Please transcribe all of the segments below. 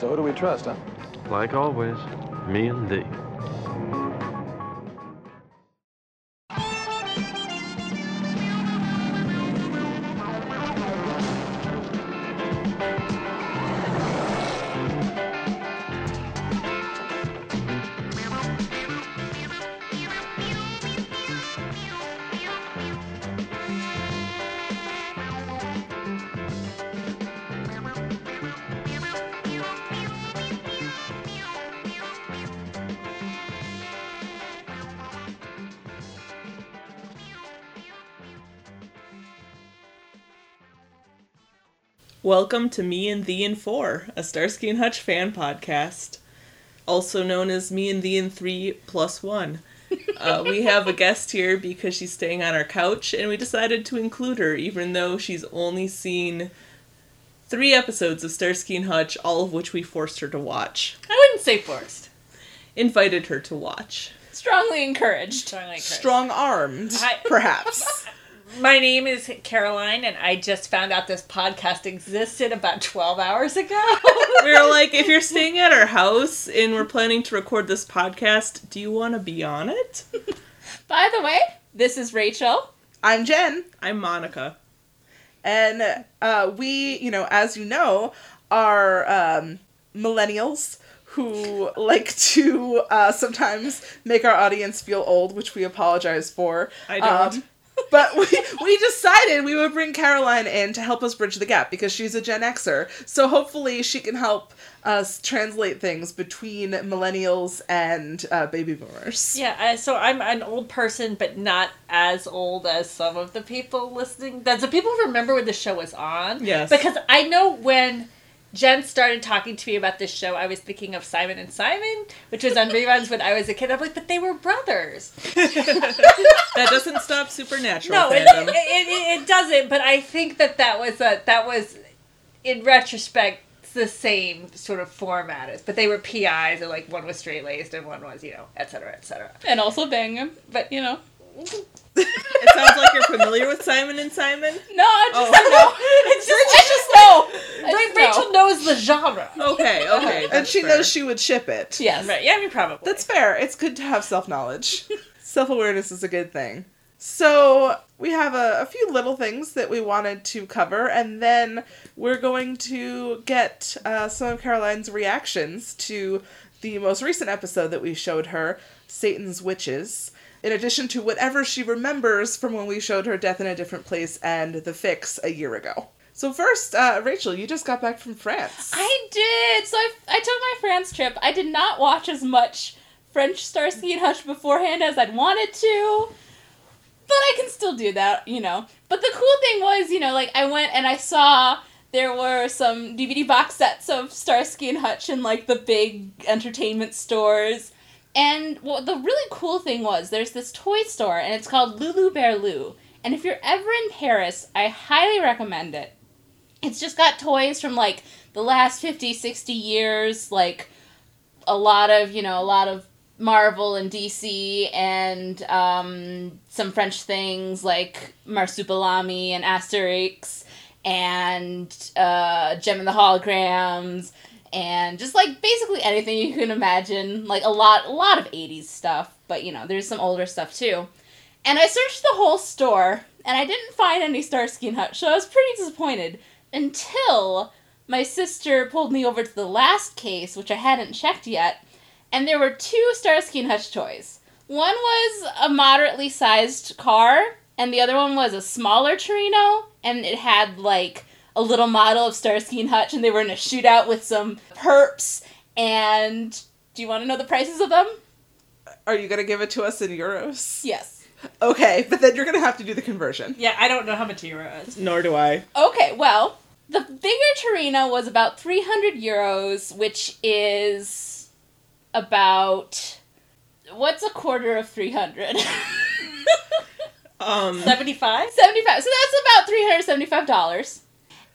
So who do we trust, huh? Like always, me and thee. Welcome to Me and Thee and Four, a Starsky and Hutch fan podcast, also known as Me and Thee and Three Plus One. Uh, we have a guest here because she's staying on our couch, and we decided to include her, even though she's only seen three episodes of Starsky and Hutch, all of which we forced her to watch. I wouldn't say forced. Invited her to watch. Strongly encouraged. Strongly encouraged. strong armed, I- perhaps. My name is Caroline, and I just found out this podcast existed about 12 hours ago. We were like, if you're staying at our house and we're planning to record this podcast, do you want to be on it? By the way, this is Rachel. I'm Jen, I'm Monica. and uh, we, you know, as you know, are um, millennials who like to uh, sometimes make our audience feel old, which we apologize for. I don't. Um, but we, we decided we would bring Caroline in to help us bridge the gap because she's a Gen Xer. So hopefully she can help us translate things between millennials and uh, baby boomers. yeah, I, so I'm an old person, but not as old as some of the people listening. Does the people remember when the show was on? Yes. Because I know when Jen started talking to me about this show, I was thinking of Simon and Simon, which was on reruns when I was a kid. I'm like, but they were brothers. That doesn't stop Supernatural No, it, it, it, it doesn't. But I think that that was a that was, in retrospect, the same sort of format as. But they were PIs, and like one was straight laced and one was you know, et cetera, et cetera. And also bang him. But You know. It sounds like you're familiar with Simon and Simon. No, I just Oh. know. It's just, I just know. I just Rachel know. knows the genre. Okay, okay. And she fair. knows she would ship it. Yes. Right? Yeah, I mean probably. That's fair. It's good to have self knowledge. self awareness is a good thing. So, we have a, a few little things that we wanted to cover, and then we're going to get uh, some of Caroline's reactions to the most recent episode that we showed her Satan's Witches, in addition to whatever she remembers from when we showed her Death in a Different Place and The Fix a year ago. So, first, uh, Rachel, you just got back from France. I did. So I, I took my France trip. I did not watch as much French Starsky and Hutch beforehand as I'd wanted to. But I can still do that, you know. But the cool thing was, you know, like I went and I saw there were some DVD box sets of Starsky and Hutch in like the big entertainment stores. And what the really cool thing was, there's this toy store and it's called Lulu Berlu. And if you're ever in Paris, I highly recommend it. It's just got toys from like the last 50, 60 years, like a lot of, you know, a lot of Marvel and DC and um, some French things like Marsupilami and Asterix and uh, Jem and the Holograms and just like basically anything you can imagine. Like a lot, a lot of 80s stuff, but you know, there's some older stuff too. And I searched the whole store and I didn't find any Starsky and Hutch, so I was pretty disappointed until my sister pulled me over to the last case, which I hadn't checked yet, and there were two Starsky and Hutch toys. One was a moderately sized car, and the other one was a smaller Torino, and it had like a little model of Starsky and Hutch, and they were in a shootout with some perps. And do you want to know the prices of them? Are you going to give it to us in euros? Yes. Okay, but then you're gonna have to do the conversion. Yeah, I don't know how much a euro is. Nor do I. Okay, well, the bigger Torino was about 300 euros, which is about. What's a quarter of 300? Um, 75? 75. So that's about $375.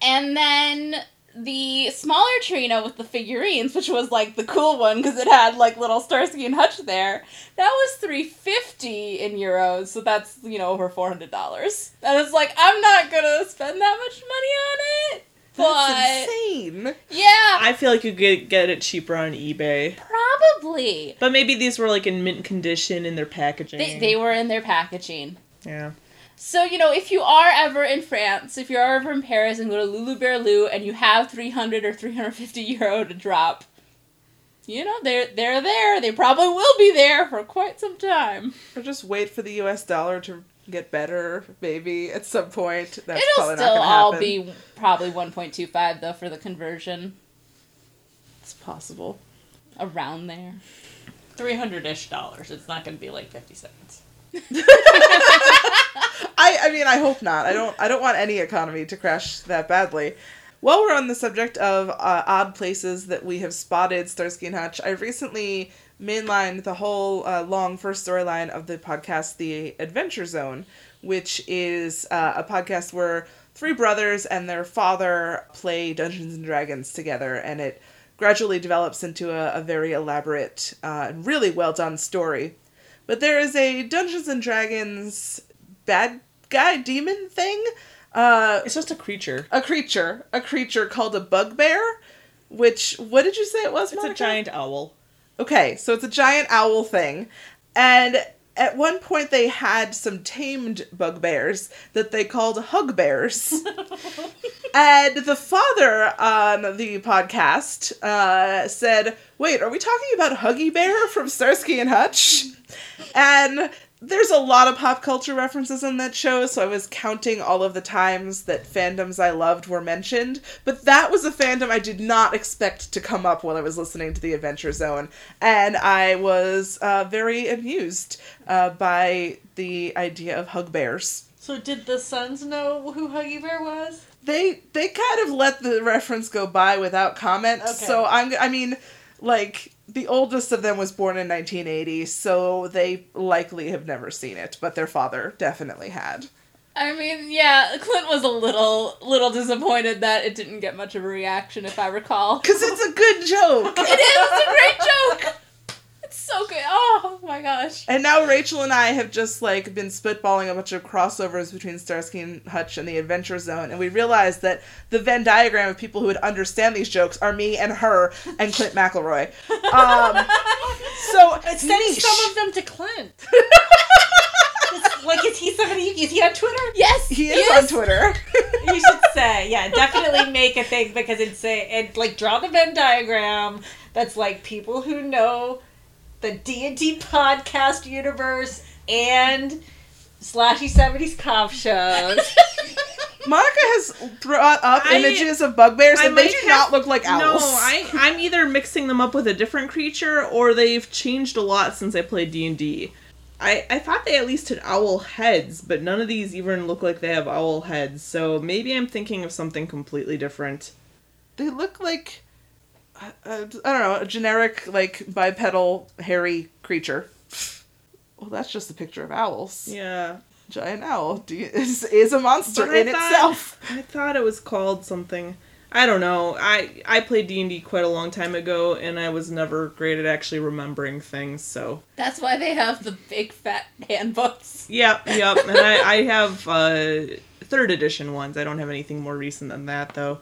And then the smaller Torino with the figurines, which was like the cool one because it had like little Starsky and Hutch there, that was 350 in euros. So that's, you know, over $400. And it's like, I'm not gonna spend that much money on it. but That's insane. yeah, I feel like you could get it cheaper on eBay. probably. But maybe these were like in mint condition in their packaging. They, they were in their packaging. yeah. So, you know, if you are ever in France, if you're ever in Paris and go to Lulu Berlu and you have 300 or 350 euro to drop, you know, they're, they're there. They probably will be there for quite some time. Or just wait for the U.S. dollar to get better, maybe at some point. That's It'll probably still not gonna all happen. be probably 1.25 though for the conversion. It's possible. Around there. 300 ish dollars. It's not going to be like 50 cents. Mean, I hope not. I don't. I don't want any economy to crash that badly. While we're on the subject of uh, odd places that we have spotted Starsky and Hutch, I recently mainlined the whole uh, long first storyline of the podcast, The Adventure Zone, which is uh, a podcast where three brothers and their father play Dungeons and Dragons together, and it gradually develops into a, a very elaborate uh, and really well done story. But there is a Dungeons and Dragons bad guy demon thing. Uh, It's just a creature. a creature, a creature called a bugbear. Which what did you say it was? It's a giant owl. Okay, so it's a giant owl thing, and at one point they had some tamed bugbears that they called hugbears. and the father on the podcast uh, said, "Wait, are we talking about Huggy Bear from Starsky and Hutch?" And there's a lot of pop culture references in that show, so I was counting all of the times that fandoms I loved were mentioned. But that was a fandom I did not expect to come up while I was listening to The Adventure Zone, and I was uh, very amused uh, by the idea of hug bears. So, did the sons know who Huggy Bear was? They they kind of let the reference go by without comment. Okay. So I'm I mean, like the oldest of them was born in 1980, so they likely have never seen it, but their father definitely had. I mean, yeah, Clint was a little little disappointed that it didn't get much of a reaction, if I recall. Cause it's a good joke. It is it's a great joke. So good. Oh my gosh. And now Rachel and I have just like been spitballing a bunch of crossovers between Starsky and Hutch and the Adventure Zone, and we realized that the Venn diagram of people who would understand these jokes are me and her and Clint McElroy. Um, so Send niche. some of them to Clint. Like, is he somebody? Is he on Twitter? Yes, he is yes. on Twitter. You should say, yeah, definitely make a thing because it's a and like draw the Venn diagram that's like people who know the D and D podcast universe and slashy seventies cop shows. Monica has brought up I- images of bugbears, I and they might do have- not look like owls. No, I I'm either mixing them up with a different creature or they've changed a lot since I played D and D. I I thought they at least had owl heads, but none of these even look like they have owl heads. So maybe I'm thinking of something completely different. They look like I don't know, a generic like bipedal hairy creature. Well, that's just a picture of owls. Yeah, Giant owl do you- is, is a monster But I in thought- itself. I thought it was called something. I don't know. I I played D and D quite a long time ago, and I was never great at actually remembering things. So That's why they have the big fat handbooks. Yep, yep. And I, I have uh, third edition ones. I don't have anything more recent than that, though.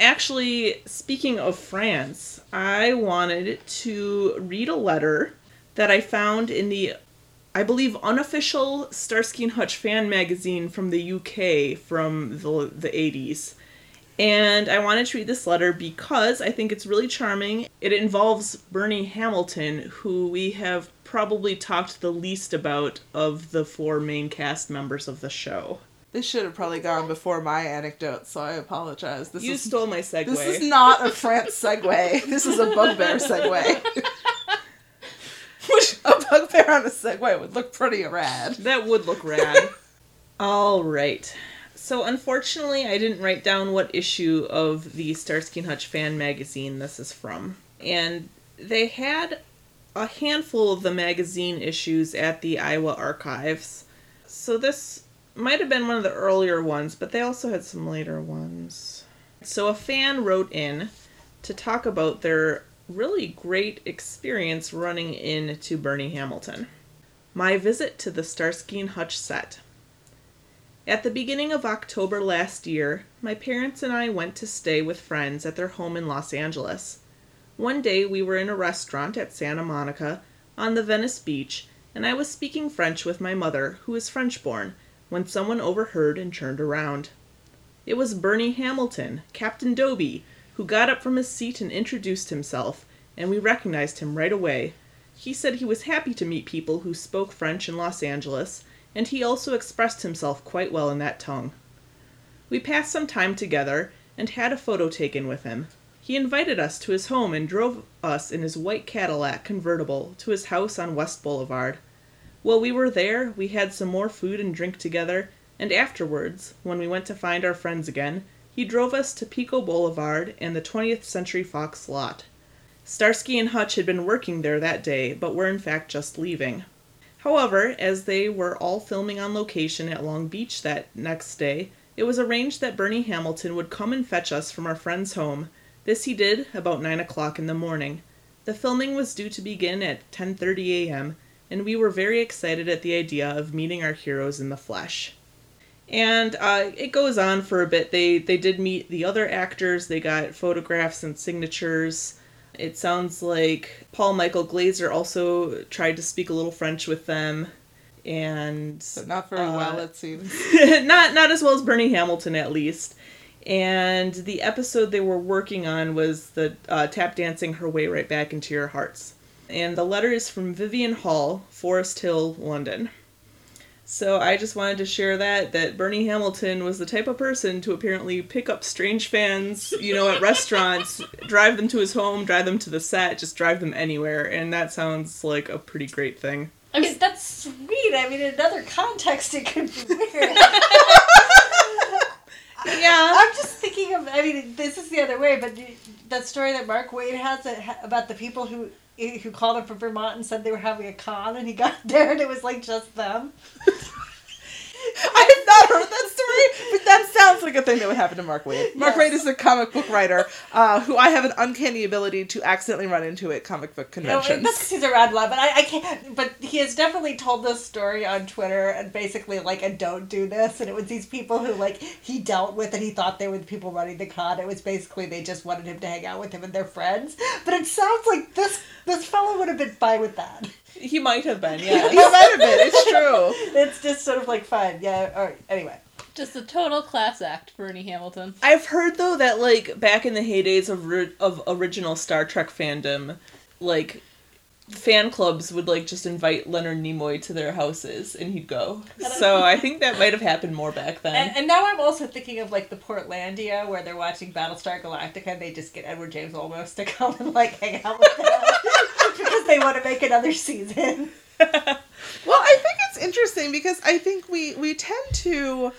Actually, speaking of France, I wanted to read a letter that I found in the, I believe, unofficial Starsky and Hutch fan magazine from the UK from the, the 80s. And I wanted to read this letter because I think it's really charming. It involves Bernie Hamilton, who we have probably talked the least about of the four main cast members of the show. This should have probably gone before my anecdote, so I apologize. This you is stole my segue. this is not a France segue. This is a bugbear segue. Which a bugbear on a segue would look pretty rad. That would look rad. All right. So unfortunately, I didn't write down what issue of the Starsky and Hutch fan magazine this is from. And they had a handful of the magazine issues at the Iowa archives. So this might have been one of the earlier ones, but they also had some later ones. So a fan wrote in to talk about their really great experience running into Bernie Hamilton. My visit to the Starsky and Hutch set. At the beginning of October last year, my parents and I went to stay with friends at their home in Los Angeles. One day we were in a restaurant at Santa Monica on the Venice Beach, and I was speaking French with my mother, who is French born, when someone overheard and turned around. It was Bernie Hamilton, Captain Dobey, who got up from his seat and introduced himself, and we recognized him right away. He said he was happy to meet people who spoke French in Los Angeles, and he also expressed himself quite well in that tongue. We passed some time together and had a photo taken with him. He invited us to his home and drove us in his white Cadillac convertible to his house on West Boulevard. While we were there, we had some more food and drink together, and afterwards, when we went to find our friends again, he drove us to Pico Boulevard and the 20th Century Fox lot. Starsky and Hutch had been working there that day, but were in fact just leaving. However, as they were all filming on location at Long Beach that next day, it was arranged that Bernie Hamilton would come and fetch us from our friend's home. This he did about 9 o'clock in the morning. The filming was due to begin at 10:30 a.m., and we were very excited at the idea of meeting our heroes in the flesh. And uh, it goes on for a bit. They they did meet the other actors. They got photographs and signatures. It sounds like Paul Michael Glaser also tried to speak a little French with them, and But not very Uh, well, it seems. not not as well as Bernie Hamilton at least. And the episode they were working on was the uh, tap dancing her way right back into your hearts. And the letter is from Vivian Hall, Forest Hill, London. So I just wanted to share that that Bernie Hamilton was the type of person to apparently pick up strange fans, you know, at restaurants, drive them to his home, drive them to the set, just drive them anywhere, and that sounds like a pretty great thing. I mean, that's sweet. I mean, in another context, it could be weird. Yeah. I'm just thinking of. I mean, this is the other way, but that story that Mark Waid has about the people who who called him from Vermont and said they were having a con, and he got there and it was like just them. I have not heard that story, but that sounds like a thing that would happen to Mark Waid. Mark Yes. Waid is a comic book writer uh, who I have an uncanny ability to accidentally run into at comic book No, conventions. that's because he's a lot, but I, I can't. But he has definitely told this story on Twitter and basically like a don't do this, and it was these people who like he dealt with and he thought they were the people running the con. It was basically they just wanted him to hang out with him and their friends. But it sounds like this this fellow would have been fine with that. He might have been, yeah. he might have been. It's true. It's just sort of like fun, yeah. Or anyway, Just a total class act, Bernie Hamilton. I've heard though that like back in the heydays of ri- of original Star Trek fandom, like fan clubs would like just invite Leonard Nimoy to their houses and he'd go. So I think that might have happened more back then. and, and now I'm also thinking of like the Portlandia where they're watching Battlestar Galactica and they just get Edward James Olmos to come and like hang out with them because they want to make another season. Well, I think it's interesting because I think we we tend to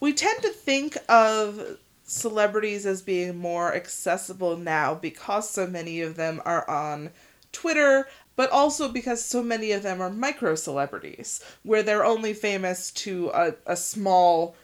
we tend to think of celebrities as being more accessible now because so many of them are on Twitter, but also because so many of them are micro celebrities where they're only famous to a, a small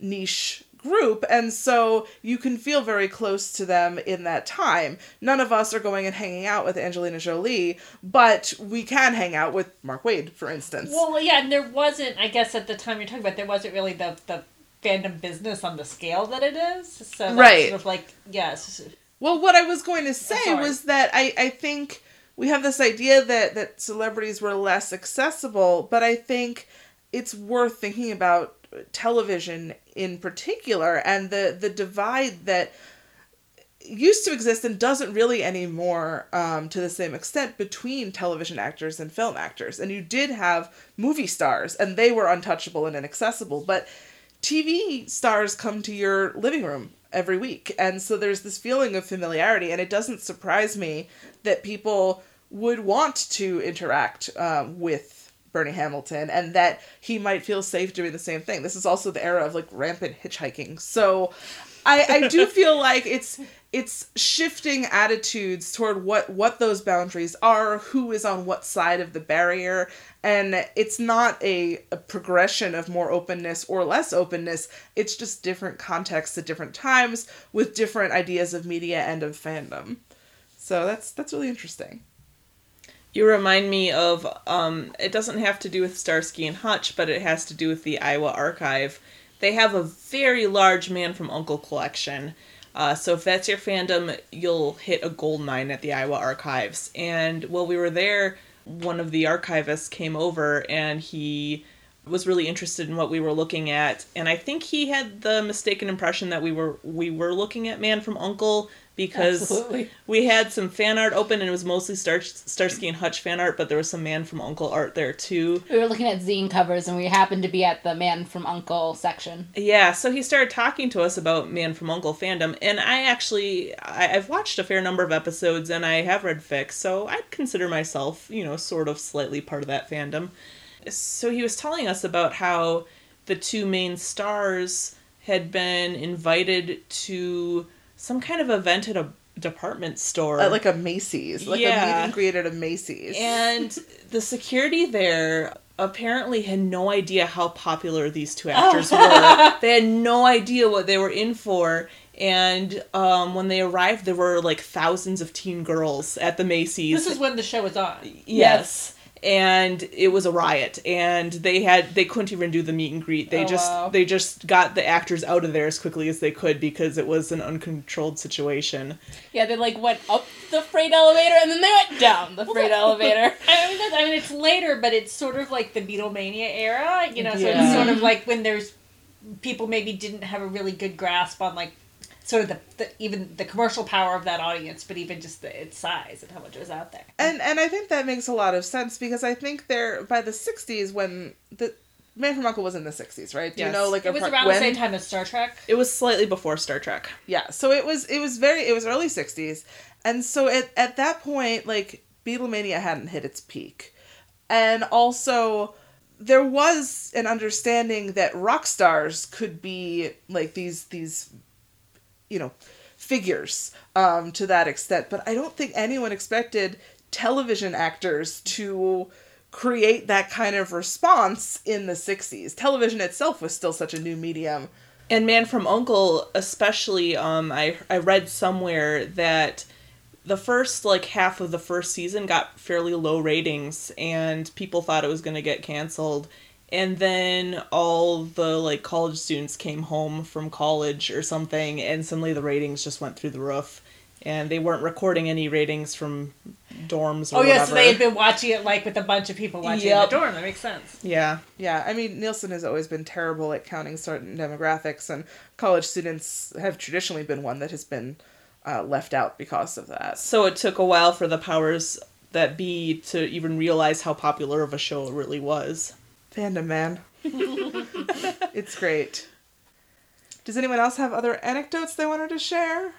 niche group and so you can feel very close to them in that time none of us are going and hanging out with angelina jolie but we can hang out with mark waid for instance Well, yeah, and there wasn't. I guess at the time you're talking about, there wasn't really the the fandom business on the scale that it is. So that's Right. sort of like yes, Well, what I was going to say was that I, I think we have this idea that, that celebrities were less accessible, but I think it's worth thinking about television in particular and the, the divide that used to exist and doesn't really anymore um, to the same extent between television actors and film actors. And you did have movie stars, and they were untouchable and inaccessible, but TV stars come to your living room every week. And so there's this feeling of familiarity, and it doesn't surprise me that people would want to interact um, with Bernie Hamilton and that he might feel safe doing the same thing. This is also the era of like rampant hitchhiking. So I, I do feel like it's it's shifting attitudes toward what what those boundaries are, who is on what side of the barrier, and it's not a, a progression of more openness or less openness. It's just different contexts at different times with different ideas of media and of fandom. So that's that's really interesting. You remind me of um it doesn't have to do with Starsky and Hutch, but it has to do with the Iowa Archive. They have a very large Man from Uncle collection. Uh, so if that's your fandom, you'll hit a gold mine at the Iowa Archives. And while we were there, one of the archivists came over and he was really interested in what we were looking at and i think he had the mistaken impression that we were we were looking at man from uncle because Absolutely. we had some fan art open and it was mostly Star- starsky and hutch fan art but there was some man from uncle art there too We were looking at zine covers and we happened to be at the Man from Uncle section. yeah so he started talking to us about man from uncle fandom and i actually I, i've watched a fair number of episodes and i have read fic so i'd consider myself you know sort of slightly part of that fandom so he was telling us about how the two main stars had been invited to some kind of event at a department store At like a Macy's, like a Yeah. meet and greet at a Macy's. and the security there apparently had no idea how popular these two actors were. They had no idea what they were in for. And um, when they arrived, there were like thousands of teen girls at the Macy's. This is when the show was on. yes. And it was a riot, and they had they couldn't even do the meet and greet. They Oh, just wow. they just got the actors out of there as quickly as they could because it was an uncontrolled situation. Yeah, they like went up the freight elevator and then they went down the freight elevator. I mean, that's, I mean, it's later, but it's sort of like the Beatlemania era, you know. So Yeah. it's sort of like when there's people maybe didn't have a really good grasp on like sort of the, the even the commercial power of that audience, but even just the, its size and how much was out there. and and I think that makes a lot of sense because I think they're by the '60s when the Man from Uncle was in the '60s, right? Do you know like It was appro- around when? the same time as Star Trek. It was slightly before Star Trek. Yeah, so it was it was very it was early '60s, and so at at that point, like Beatlemania hadn't hit its peak, and also there was an understanding that rock stars could be like these these you know figures um, to that extent, but I don't think anyone expected television actors to create that kind of response in the 60s. Television itself was still such a new medium. And Man from Uncle, especially, um, I I read somewhere that the first like half of the first season got fairly low ratings, and people thought it was going to get canceled. And then all the like college students came home from college or something, and suddenly the ratings just went through the roof. And they weren't recording any ratings from dorms or Oh yeah, whatever. so they had been watching it like with a bunch of people watching Yep. in the dorm. That makes sense. yeah. Yeah, I mean, Nielsen has always been terrible at counting certain demographics, and college students have traditionally been one that has been uh, left out because of that. So it took a while for the powers that be to even realize how popular of a show it really was. Fandom, man. it's great. Does anyone else have other anecdotes they wanted to share?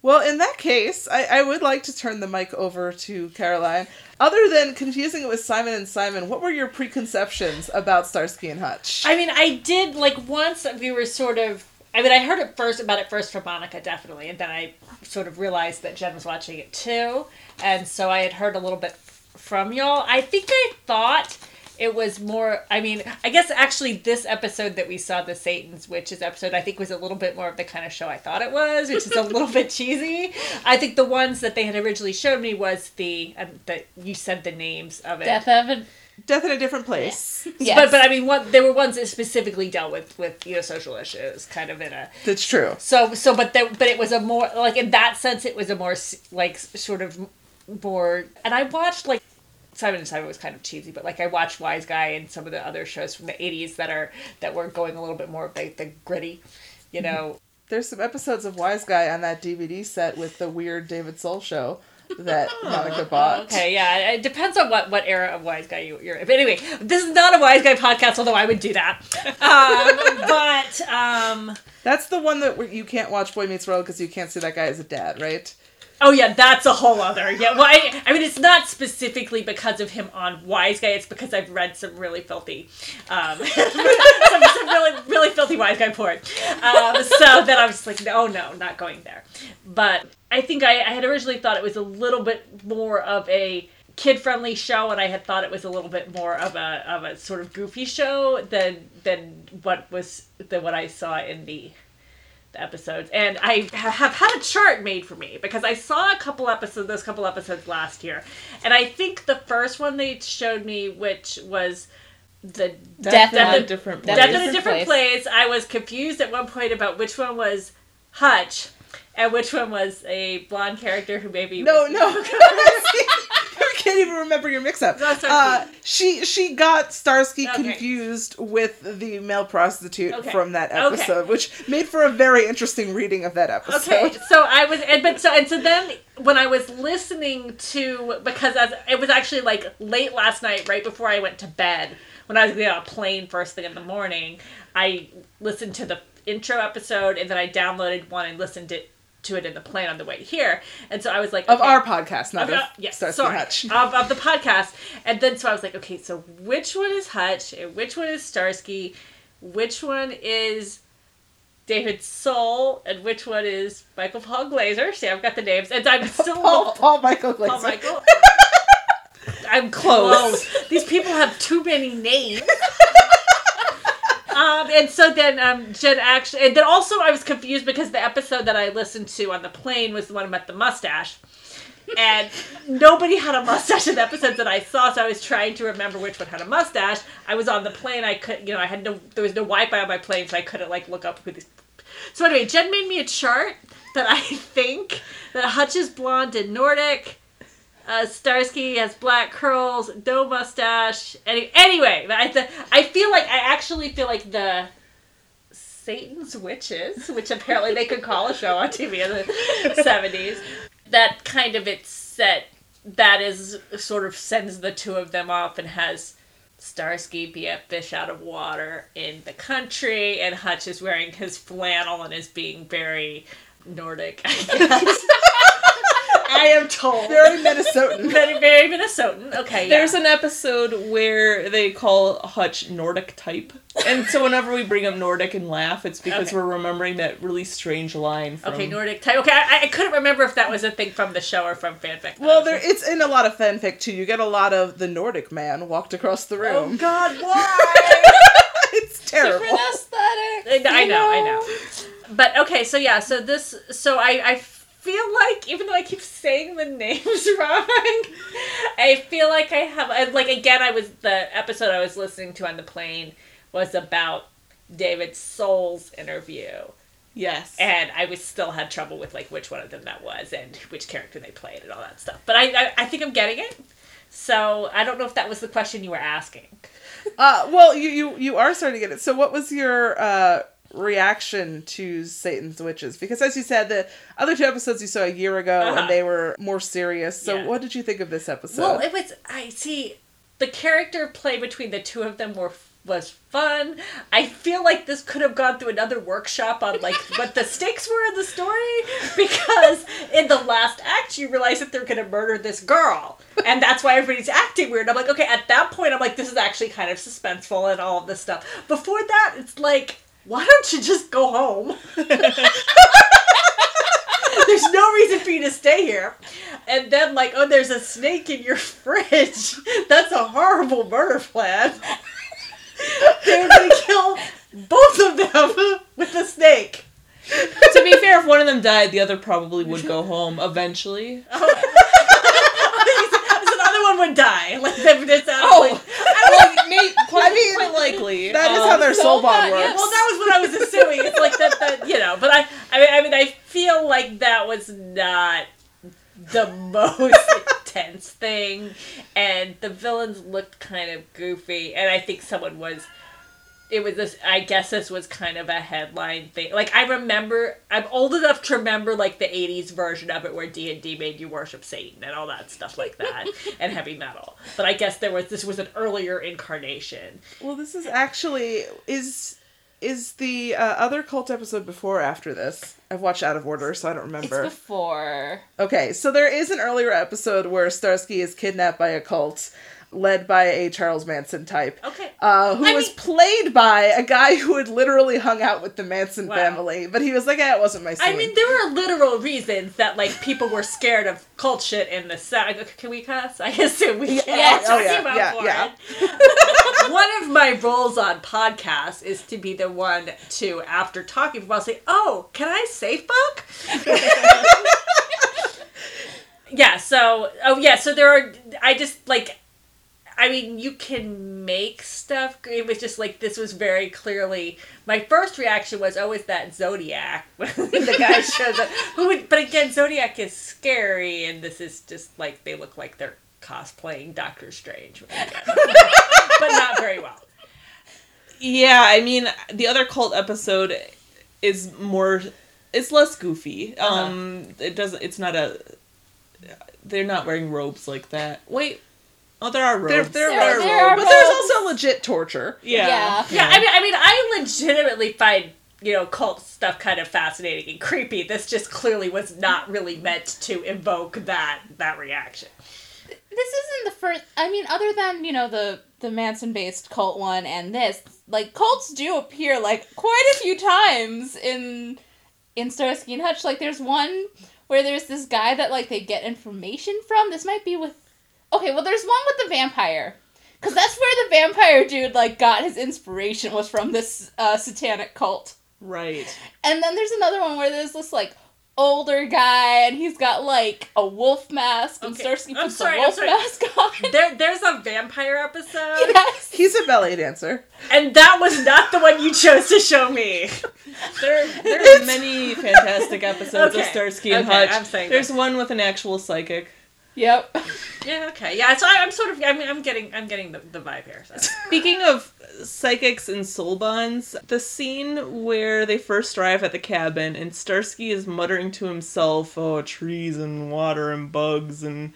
Well, in that case, I, I would like to turn the mic over to Caroline. Other than confusing it with Simon and Simon, what were your preconceptions about Starsky and Hutch? I mean, I did like once we were sort of. I mean, I heard it first about it first from Monica, definitely, and then I sort of realized that Jen was watching it too, and so I had heard a little bit from y'all. I think I thought it was more. I mean, I guess actually this episode that we saw, the Satan's Witches episode, I think was a little bit more of the kind of show I thought it was, which is a little bit cheesy. I think the ones that they had originally showed me was the um, and that you said the names of it. Death Evan. Death in a Different Place. Yes. But but I mean, what there were ones that specifically dealt with with you know social issues, kind of in a That's true. so so. But there but it was a more like in that sense, it was a more like sort of more. And I watched like Simon and Simon was kind of cheesy, but like I watched Wise Guy and some of the other shows from the '80s that are that were going a little bit more like the gritty, you know. There's some episodes of Wise Guy on that DVD set with the weird David Soul show that Monica bought. Okay, yeah, it depends on what what era of Wise Guy you, you're. But anyway, this is not a Wise Guy podcast, although I would do that. Um, but um. That's the one that you can't watch Boy Meets World because you can't see that guy as a dad, right? Oh yeah, that's a whole other. Yeah, well, I, I mean, it's not specifically because of him on Wise Guy. It's because I've read some really filthy, um, some, some really really filthy Wise Guy porn. Um, so then I was like, oh no, not going there. But I think I, I had originally thought it was a little bit more of a kid friendly show, and I had thought it was a little bit more of a of a sort of goofy show than than what was than what I saw in the the episodes, and I have had a chart made for me because I saw a couple episodes, those couple episodes last year, and I think the first one they showed me, which was the Death in on- a different place. Death Death in a different different place. I was confused at one point about which one was Hutch and which one was a blonde character who maybe No, was- no. I can't even remember your mix-up. Uh, she she got Starsky Okay. confused with the male prostitute Okay. from that Okay. episode, which made for a very interesting reading of that episode. Okay, so I was, and but so and so then when I was listening to because as it was actually like late last night, right before I went to bed, when I was getting on a plane first thing in the morning, I listened to the intro episode and then I downloaded one and listened it to it in the plane on the way here, and so I was like, Of our podcast, not Of, of yes, Starsky sorry, Hutch. of, of the podcast. And then so I was like, okay, so which one is Hutch and which one is Starsky? Which one is David Soul and which one is Michael Paul Glaser? See, I've got the names, and I'm still Paul, Paul Michael Glaser. Paul Michael. I'm Close. close. These people have too many names. Um, and so then um, Jen actually, and then also I was confused because the episode that I listened to on the plane was the one about the mustache, and nobody had a mustache in the episodes that I saw. So I was trying to remember which one had a mustache. I was on the plane. I could, you know, I had no, there was no Wi-Fi on my plane, so I couldn't like look up who these. So anyway, Jen made me a chart that I think that Hutch is blonde and Nordic. Uh, Starsky has black curls, no mustache. Any, anyway, I, th- I feel like I actually feel like the Satan's Witches, which apparently they could call a show on TV in the seventies. That kind of it's set. That is sort of sends the two of them off and has Starsky be a fish out of water in the country, and Hutch is wearing his flannel and is being very Nordic. I guess. I am told. Very Minnesotan. Very, very Minnesotan. Okay, yeah. There's an episode where they call Hutch Nordic type. And so whenever we bring up Nordic and laugh, it's because Okay. we're remembering that really strange line from Okay, Nordic type. Okay, I, I couldn't remember if that was a thing from the show or from fanfic. Well, there it's in a lot of fanfic too. You get a lot of the Nordic man walked across the oh, room. Oh. God, why? it's terrible. Different aesthetics. I know, I know, I know. But okay, so yeah, so this, so I, I feel like even though I keep saying the names wrong, I feel like I have, like again, I was the episode I was listening to on the plane was about David Soul's interview. Yes. and I was still had trouble with like which one of them that was and which character they played and all that stuff. But I I, I think I'm getting it. So I don't know if that was the question you were asking. Uh, well, you, you you are starting to get it. So, what was your uh, reaction to Satan's Witches? Because, as you said, the other two episodes you saw a year ago, Uh-huh. and they were more serious. So, Yeah. what did you think of this episode? well, it was I see the character play between the two of them were was fun. I feel like this could have gone through another workshop on like what the stakes were in the story because in the last act you realize that they're gonna murder this girl and that's why everybody's acting weird. I'm like, okay, at that point I'm like, this is actually kind of suspenseful and all of this stuff. Before that, it's like, why don't you just go home? There's no reason for you to stay here. And then like, oh, there's a snake in your fridge. That's a horrible murder plan. they were gonna kill both of them with the snake. to be fair, if one of them died, the other probably would go home eventually. There's oh, another one would die. Like it's out Oh. like, well, may, I mean, quite likely. that is Um, how their soul not- bond works. yeah, well, that was what I was assuming. It's like that, that you know. But I, I mean, I mean, I feel like that was not the most intense thing, and the villains looked kind of goofy, and I think someone was. It was this. I guess this was kind of a headline thing. Like I remember, I'm old enough to remember like the '80s version of it, where D and D made you worship Satan and all that stuff like that, and heavy metal. But I guess there was this was an earlier incarnation. Well, this is actually is is the uh, other cult episode before or after this. I've watched out of order, so I don't It's remember. before. Okay, so there is an earlier episode where Starsky is kidnapped by a cult led by a Charles Manson type. Okay. Uh, who I was mean- played by a guy who had literally hung out with the Manson Wow. family, but he was like, "Yeah, it wasn't my scene." I mean, there were literal reasons that like people were scared of cult shit in the South. Can we cuss? I assume we can. Yeah. Oh, yeah, about yeah, porn. one of my roles on podcasts is to be the one to, after talking, I'll say, "Oh, can I say fuck?" yeah. So, oh yeah. So there are. I just like. I mean, you can make stuff. It was just like this was very clearly. My first reaction was, "Oh, is that Zodiac?" When the guy shows up. Who would? But again, Zodiac is scary, and this is just like they look like they're cosplaying Doctor Strange, but not very well. Yeah, I mean, the other cult episode is more. It's less goofy. Uh-huh. Um, it doesn't. It's not a. They're not wearing robes like that. Wait, oh, there are robes. there, there, There- are, there are but there's also legit torture. yeah. Yeah, I mean, I mean, I legitimately find you know cult stuff kind of fascinating and creepy. This just clearly was not really meant to evoke that that reaction. this isn't the first i mean other than you know the the manson based cult one and this like cults do appear like quite a few times in in starsky and hutch like there's one where there's this guy that like they get information from this might be with okay well there's one with the vampire because that's where the vampire dude like got his inspiration was from this uh, satanic cult Right. and then there's another one where there's this like older guy and he's got like a wolf mask and Okay, Starsky I'm puts sorry, the wolf mask on. There, there's a vampire episode, yes. He's a ballet dancer. and that was not the one you chose to show me. There, there are many fantastic episodes of Starsky and okay, Hutch. I'm saying There's that. one with an actual psychic. Yep. Yeah, okay, yeah. So I, I'm sort of, I'm, I'm getting, I'm getting the, the vibe here. So. Speaking of psychics and soul bonds, the scene where they first arrive at the cabin and Starsky is muttering to himself, "Oh, trees and water and bugs and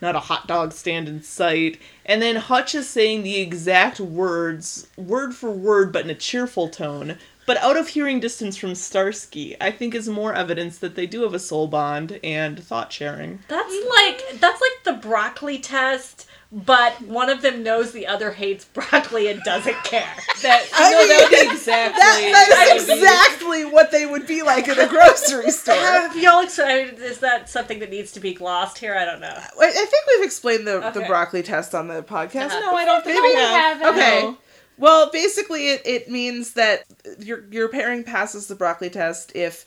not a hot dog stand in sight," and then Hutch is saying the exact words, word for word, but in a cheerful tone. But out of hearing distance from Starsky, I think is more evidence that they do have a soul bond and thought sharing. That's like that's like the broccoli test, but one of them knows the other hates broccoli and doesn't care. That I no, mean, that would be exactly That, that is would be- exactly what they would be like in a grocery store. Have y'all ex- I mean, is that something that needs to be glossed here? I don't know. I I think we've explained the, the broccoli test on the podcast. Uh-huh. No, I don't think Maybe we we have. Okay. No. Well, basically, it, it means that your your pairing passes the broccoli test if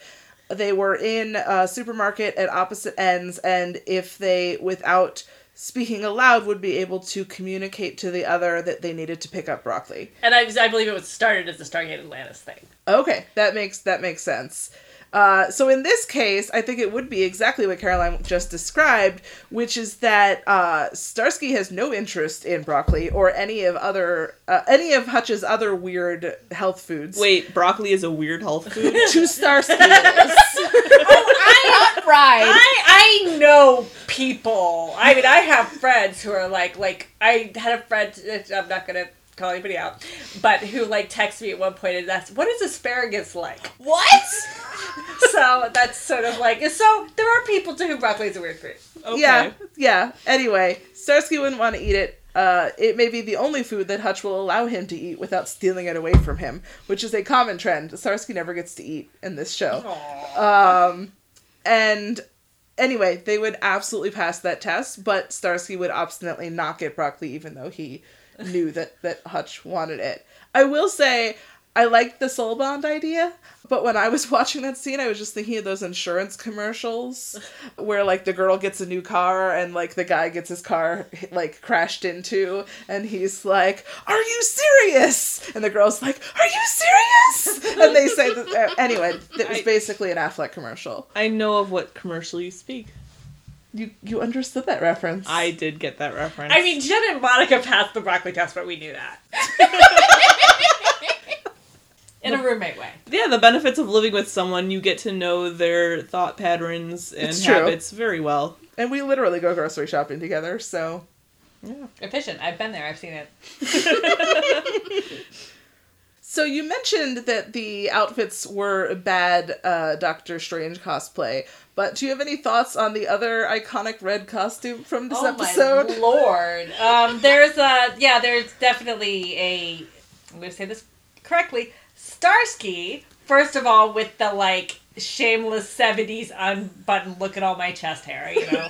they were in a supermarket at opposite ends, and if they, without speaking aloud, would be able to communicate to the other that they needed to pick up broccoli. And I, I believe it was started as the Stargate Atlantis thing. Okay, that makes that makes sense. Uh, so in this case, I think it would be exactly what Caroline just described, which is that uh, Starsky has no interest in broccoli or any of other uh, any of Hutch's other weird health foods. Wait, broccoli is a weird health food. to Starsky is. Not fried. I I know people. I mean, I have friends who are like like I had a friend. I'm not gonna call anybody out, but who like texted me at one point and asked, "What is asparagus like?" what? so that's sort of like so. There are people to whom broccoli is a weird food. Okay. Yeah, yeah. Anyway, Starsky wouldn't want to eat it. Uh, it may be the only food that Hutch will allow him to eat without stealing it away from him, which is a common trend. Starsky never gets to eat in this show. Um, and anyway, they would absolutely pass that test, but Starsky would obstinately not get broccoli, even though he knew that that Hutch wanted it. I will say, I liked the soul bond idea, but when I was watching that scene, I was just thinking of those insurance commercials where like the girl gets a new car and like the guy gets his car like crashed into, and he's like, "Are you serious?" And the girl's like, "Are you serious?" And they say that uh, anyway. It was basically an Aflac commercial. I know of what commercial you speak. You you understood that reference? I did get that reference. I mean, Jen and Monica passed the broccoli test, but we knew that. In a roommate way. yeah, the benefits of living with someone, you get to know their thought patterns and It's habits very well. and we literally go grocery shopping together. So Efficient. I've been there. I've seen it. So you mentioned that the outfits were bad uh, Doctor Strange cosplay, but do you have any thoughts on the other iconic red costume from this oh episode? my lord! Um, there's a yeah, there's definitely a. I'm gonna say this correctly. Starsky, first of all, with the like shameless '70s unbuttoned look at all my chest hair, you know.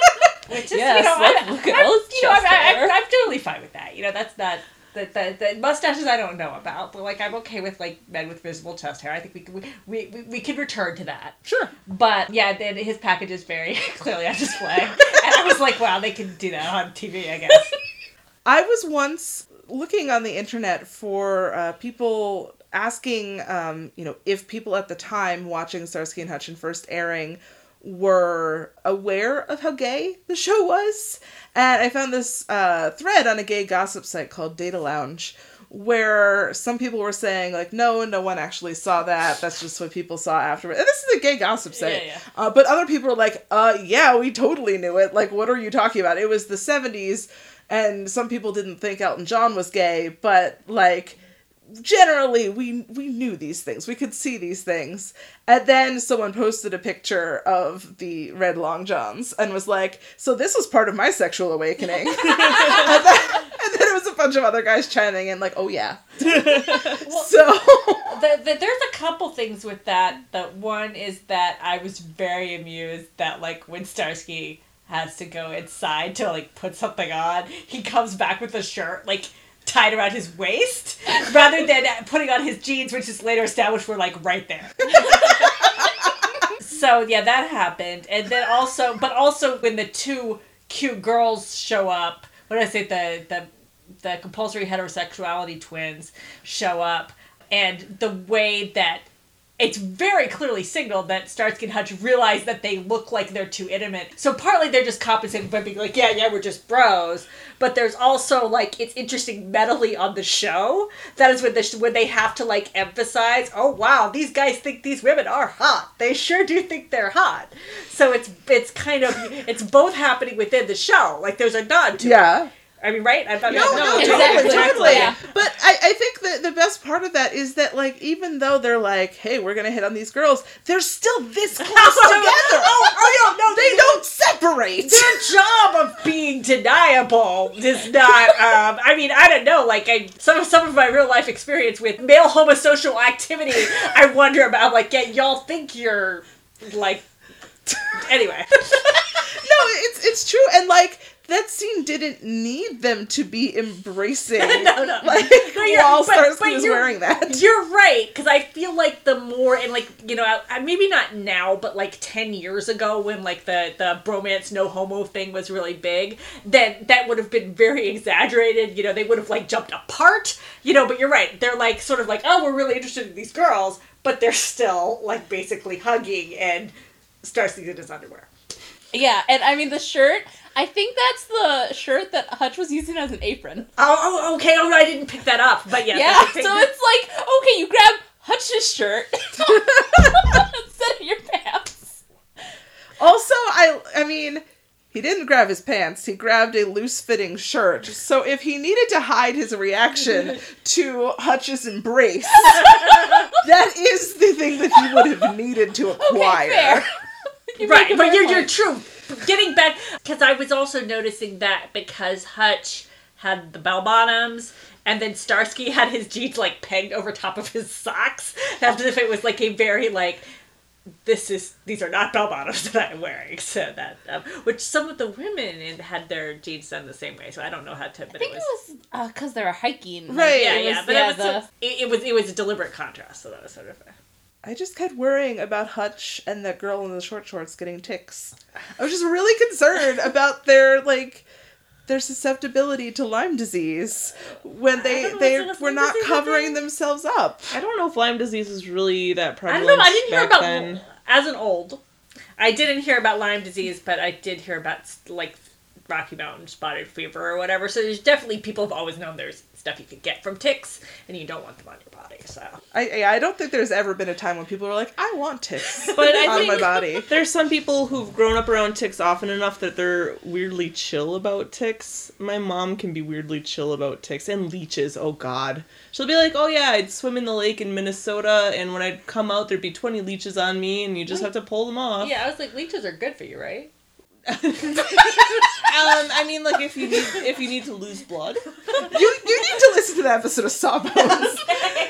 Which is, Yes, you know, I'm, look at I'm- all his you know, I'm, chest I'm, hair. I'm totally fine with that. You know, that's not the, the, the mustaches I don't know about, but like I'm okay with like men with visible chest hair. I think we can, we, we, we, we can return to that. Sure. But yeah, then his package is very clearly on display, and I was like, wow, they can do that on TV, I guess. I was once looking on the internet for uh, people asking, um, you know, if people at the time watching Starsky and Hutch and first airing were aware of how gay the show was. And I found this uh, thread on a gay gossip site called Data Lounge where some people were saying like no no one actually saw that. That's just what people saw afterward. And this is a gay gossip site. Yeah, yeah. Uh, but other people were like uh yeah we totally knew it. Like what are you talking about? It was the 70s and some people didn't think elton john was gay but like generally we we knew these things. We could see these things. And then someone posted a picture of the red long johns and was like so this was part of my sexual awakening. And, then, and then it was a bunch of other guys chiming in like oh yeah. So the, the, there's a couple things with that. That one is that I was very amused that like when Starsky has to go inside to like put something on, he comes back with a shirt like tied around his waist rather than putting on his jeans, which is later established were like right there. so yeah, that happened, and then also, but also when the two cute girls show up, what did I say? The the the compulsory heterosexuality twins show up, and the way that it's very clearly signaled that Starsky and Hutch realize that they look like they're too intimate. So partly they're just compensating by being like, yeah, yeah, we're just bros. But there's also like it's interesting mentally on the show. That is when the when they have to like emphasize, oh wow, these guys think these women are hot. They sure do think they're hot. So it's it's kind of it's both happening within the show. Like there's a nod to it. Yeah I mean, right? I'm not, no, I'm no, not- totally, exactly. totally. Yeah. But I, I think that the best part of that is that, like, even though they're like, "Hey, we're gonna hit on these girls," they're still this close together. Oh, oh, no, no, they don't separate. their job of being deniable is not um i mean i don't know like i some of some of my real life experience with male homosocial activity i wonder about like yeah y'all think you're like anyway no, it's it's true, and like that scene didn't need them to be embracing. No, no. like No, you're- while but- but was wearing that. You're right, because I feel like the more and like you know, I, I- maybe not now, but like ten years ago when like the the bromance no homo thing was really big, then that would have been very exaggerated. You know, they would have like jumped apart. You know, but you're right. They're like sort of like, oh, we're really interested in these girls, but they're still like basically hugging and Starsky's in his underwear. Yeah, and I mean the shirt. I think that's the shirt that Hutch was using as an apron. Oh, oh okay. Oh, I didn't pick that up, but yeah. Yeah, so it's like okay, you grab Hutch's shirt instead of your pants. Also, I I mean, he didn't grab his pants. He grabbed a loose-fitting shirt. So if he needed to hide his reaction to Hutch's embrace, that is the thing that he would have needed to acquire. Okay, fair. You right, but you're, you're true. Getting back, because I was also noticing that because Hutch had the bell bottoms, and then Starsky had his jeans like pegged over top of his socks, as if it was like a very like. This is these are not bell bottoms that I'm wearing, so that um, which some of the women in, had their jeans done the same way. So I don't know how to, but I think it it was, was because they were hiking. like, Right. yeah, it yeah, was- but yeah, it was the- it, it was it was a deliberate contrast. So that was sort of. I just kept worrying about Hutch and that girl in the short shorts getting ticks. I was just really concerned about their like their susceptibility to Lyme disease when they know, they is it a were not covering thing? themselves up. I don't know if Lyme disease is really that I prevalent. don't know. I didn't hear about then. as an old. I didn't hear about Lyme disease, but I did hear about like Rocky Mountain spotted fever or whatever. So there's definitely people have always known there's stuff you could get from ticks, and you don't want them on your body. So I I don't think there's ever been a time when people are like, I want ticks But I on my body. There's some people who've grown up around ticks often enough that they're weirdly chill about ticks. My mom can be weirdly chill about ticks and leeches. Oh God, she'll be like, "Oh yeah, I'd swim in the lake in Minnesota, and when I'd come out, there'd be 20 leeches on me, and you just have to pull them off." yeah, I was like, leeches are good for you, right? Um, I mean, like if you need if you need to lose blood. You you need to listen to the episode of Sawbones,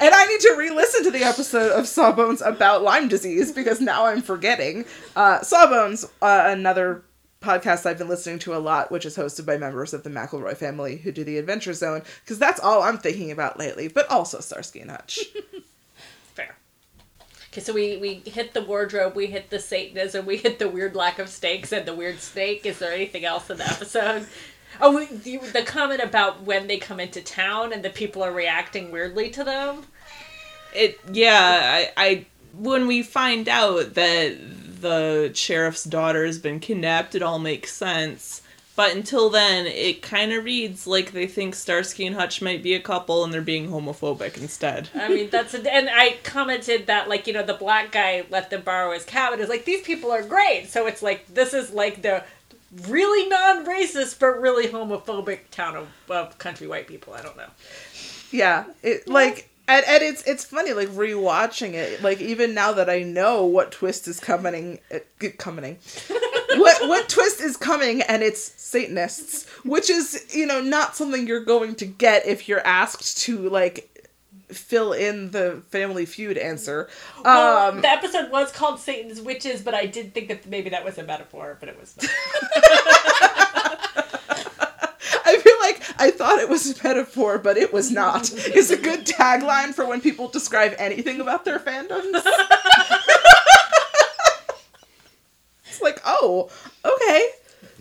and I need to re-listen to the episode of Sawbones about Lyme disease because now I'm forgetting. Uh, Sawbones, uh, another podcast I've been listening to a lot, which is hosted by members of the McElroy family who do the Adventure Zone, because that's all I'm thinking about lately. But also Starsky and Hutch. Okay, so we we hit the wardrobe, we hit the Satanism, we hit the weird lack of stakes and the weird snake. Is there anything else in the episode? Oh, the, the comment about when they come into town and the people are reacting weirdly to them. It yeah, I, I when we find out that the sheriff's daughter has been kidnapped, it all makes sense. But until then, it kind of reads like they think Starsky and Hutch might be a couple and they're being homophobic instead. I mean, that's a, and I commented that like you know the black guy let them borrow his cabin is like these people are great. So it's like this is like the really non-racist but really homophobic town of, of country white people. I don't know. Yeah, it like and, and it's it's funny like rewatching it. Like even now that I know what twist is coming, uh, coming, what what twist is coming, and it's Satanists, which is you know not something you're going to get if you're asked to like fill in the Family Feud answer. Well, Um, the episode was called Satan's Witches, but I did think that maybe that was a metaphor, but it was not. I feel like I thought it was a metaphor, but it was not. It's a good tagline for when people describe anything about their fandoms. it's like, oh, okay,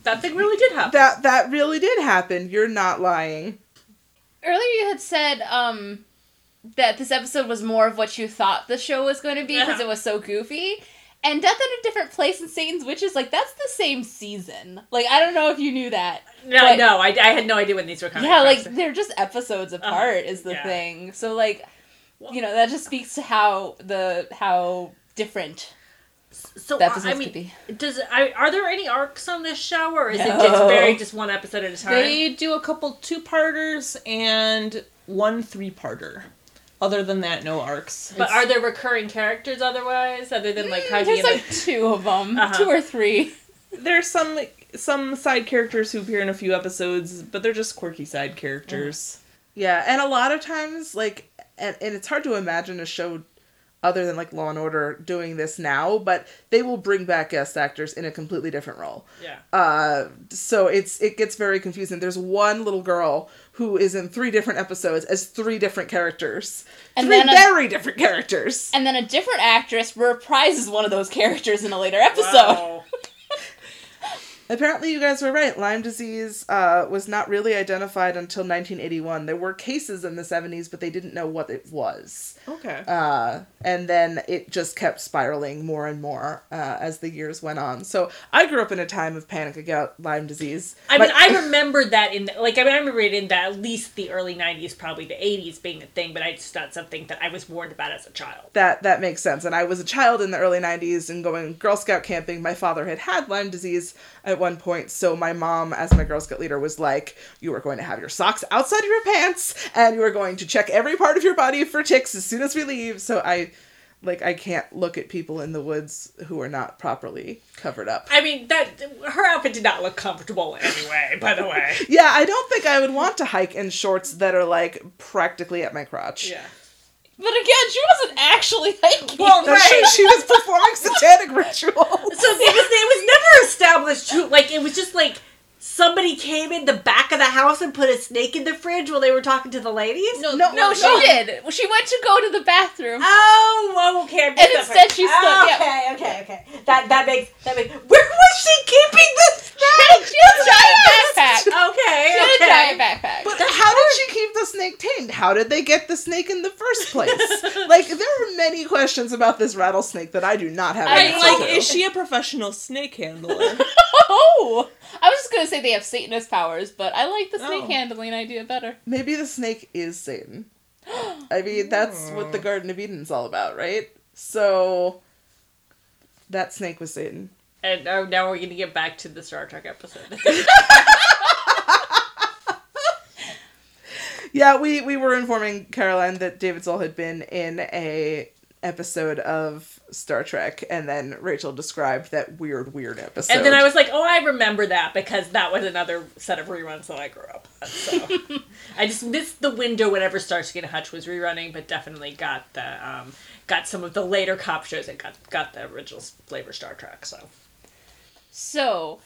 that thing really did happen. that that really did happen. You're not lying. Earlier you had said um that this episode was more of what you thought the show was going to be because Uh-huh. it was so goofy. And Death in a Different Place and Satan's Witches, like that's the same season. Like I don't know if you knew that. no, but- no, I, I had no idea when these were coming. yeah, from, like they're just episodes apart is the yeah. thing. So like you know, that just speaks to how the how different so the I mean, could be. does I, are there any arcs on this show, or is it just very just one episode at a time? They do a couple two parters and one three parter. Other than that, no arcs. but It's- are there recurring characters otherwise, other than like Huggy There's and like two of them, Uh-huh. two or three. there's some some side characters who appear in a few episodes, but they're just quirky side characters. Yeah, and a lot of times, like, and, and it's hard to imagine a show other than like Law and Order doing this now, but they will bring back guest actors in a completely different role. yeah. Uh, so it's it gets very confusing. There's one little girl who is in three different episodes as three different characters, And three then a- very different characters. And then a different actress reprises one of those characters in a later episode. Wow. Apparently, you guys were right. Lyme disease uh, was not really identified until 1981. There were cases in the 70s, but they didn't know what it was. Okay. Uh, and then it just kept spiraling more and more uh, as the years went on. So I grew up in a time of panic about Lyme disease. I mean, I remember that in like I mean, I remember it in the, at least the early '90s, probably the '80s being a thing, but I just not something that I was warned about as a child. that that makes sense. And I was a child in the early 90s and going Girl Scout camping. My father had had Lyme disease one point, so my mom, as my Girl Scout leader, was like, "You are going to have your socks outside of your pants, and you are going to check every part of your body for ticks as soon as we leave." So I, like, I can't look at people in the woods who are not properly covered up. I mean, that her outfit did not look comfortable in any way. By the way, Yeah, I don't think I would want to hike in shorts that are like practically at my crotch. yeah. But again, she wasn't actually hiking. Well, Right. She was performing satanic rituals. So it was, never established like, it was just like somebody came in the back of the house and put a snake in the fridge while they were talking to the ladies. no, no, no, she did. She went to go to the bathroom. Oh, okay. I missed And instead part. she stood- yeah. Okay, okay, okay. That that makes that makes. Where was she keeping the snake? She had a giant backpack. Okay, She had a okay. giant backpack. But how did she keep the snake tamed? How did they get the snake in the first place? like, there are many questions about this rattlesnake that I do not have. I mean, like, to. is she a professional snake handler? Oh, I was just gonna say they have Satanist powers, but I like the snake Oh. handling idea better. Maybe the snake is Satan. I mean, that's what the Garden of Eden's all about, right? So that snake was Satan. And uh, now we're gonna get back to the Star Trek episode. Yeah, we we were informing Caroline that David Soul had been in a episode of Star Trek, and then Rachel described that weird, weird episode. and then I was like, oh, I remember that because that was another set of reruns that I grew up on. So I just missed the window whenever Starsky and Hutch was rerunning, but definitely got the um, got some of the later cop shows and got got the original flavor Star Trek. So So,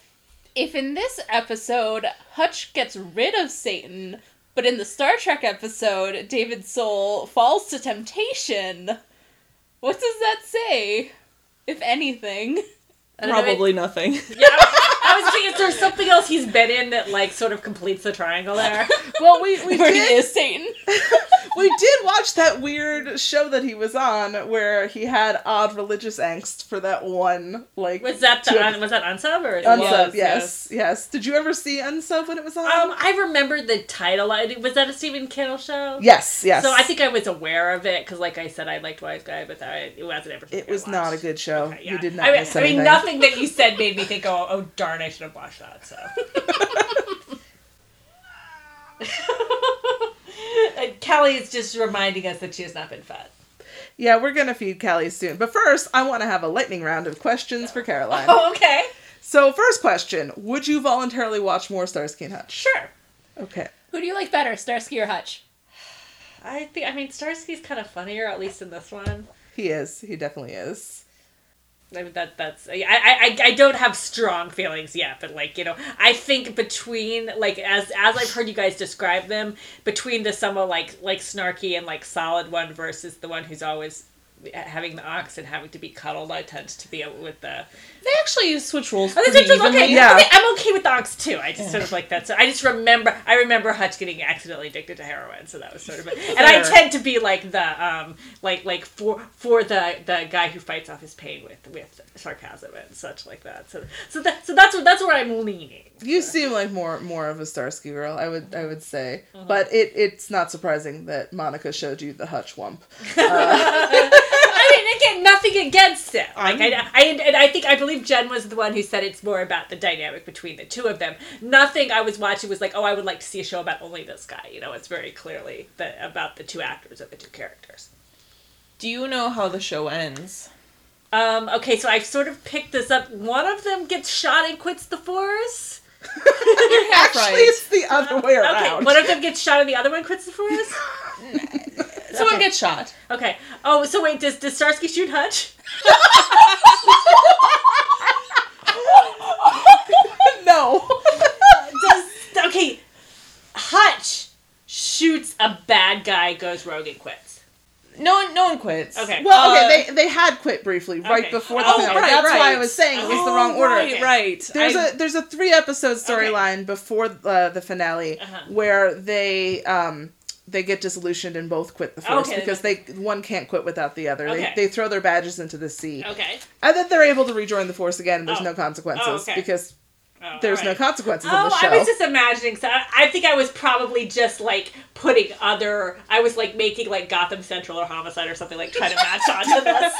if in this episode Hutch gets rid of Satan, but in the Star Trek episode David Soul falls to temptation, what does that say? If anything. Don't know, Probably nothing. yeah, I, I was thinking, is there something else he's been in that like sort of completes the triangle there? well, we we Where he did is Satan. we did watch that weird show that he was on where he had odd religious angst for that one like Was that the two- un, was that unsub or Unsub, Yes, yes, yes, Did you ever see Unsub when it was on? Um, I remember the title. I- Was that a Stephen Kittle show? yes, yes. So I think I was aware of it because, like I said, I liked Wise Guy, but I, it wasn't ever. it was not a good show. Okay, You did not I mean, miss I mean, nothing that you said made me think, oh, oh darn, I should have watched that. So. and uh, Kelly is just reminding us that she has not been fed. Yeah, we're gonna feed Callie soon. But first, I want to have a lightning round of questions for Caroline. Oh, okay. So, first question: Would you voluntarily watch more Starsky and Hutch? Sure. Okay. Who do you like better, Starsky or Hutch? I think. I mean, Starsky's kind of funnier, at least in this one. He is. He definitely is. I mean that that's I, I I don't have strong feelings yet, but like you know, I think between like as as I've heard you guys describe them, between the somewhat like like snarky and like solid one versus the one who's always having the ox and having to be cuddled, I tend to be with the. They actually switch roles Oh, pretty that's just, okay, Yeah. okay, I'm okay with the ox too. I just sort of like that. So I just remember I remember Hutch getting accidentally addicted to heroin, so that was sort of it. And I tend to be like the um like like for for the the guy who fights off his pain with with sarcasm and such like that. So so that so that's what that's where I'm leaning. You seem like more more of a Starsky girl. I would I would say, Uh-huh. but it it's not surprising that Monica showed you the Hutch whump. I mean, again, nothing against it. Like I, I, and I think I believe Jen was the one who said it's more about the dynamic between the two of them. Nothing I was watching was like, oh, I would like to see a show about only this guy. You know, it's very clearly the, about the two actors or the two characters. Do you know how the show ends? Um, okay, so I've sort of picked this up. One of them gets shot and quits the force. Actually, right. it's the other way around. Okay, around. one of them gets shot and the other one quits the force. Someone Okay. gets shot. Okay. Oh, so wait, does does Starsky shoot Hutch? no. Does okay? Hutch shoots a bad guy, goes rogue and quits. No one, no one quits. Okay. Well, Uh, okay, they they had quit briefly right Okay. before the Oh, finale. right, That's why I was saying it was the Oh, wrong order. Right, right. There's I- a there's a three episode storyline before uh, the finale Uh-huh. where they um they get disillusioned and both quit the force Okay, because they one can't quit without the other. Okay. They they throw their badges into the sea. Okay. And then they're able to rejoin the force again and there's Oh. no consequences Oh, okay. because Oh, there's alright. no consequences Oh, on the show. I was just imagining. So I, I think I was probably just like putting other. I was like making like Gotham Central or Homicide or something like trying to match onto this.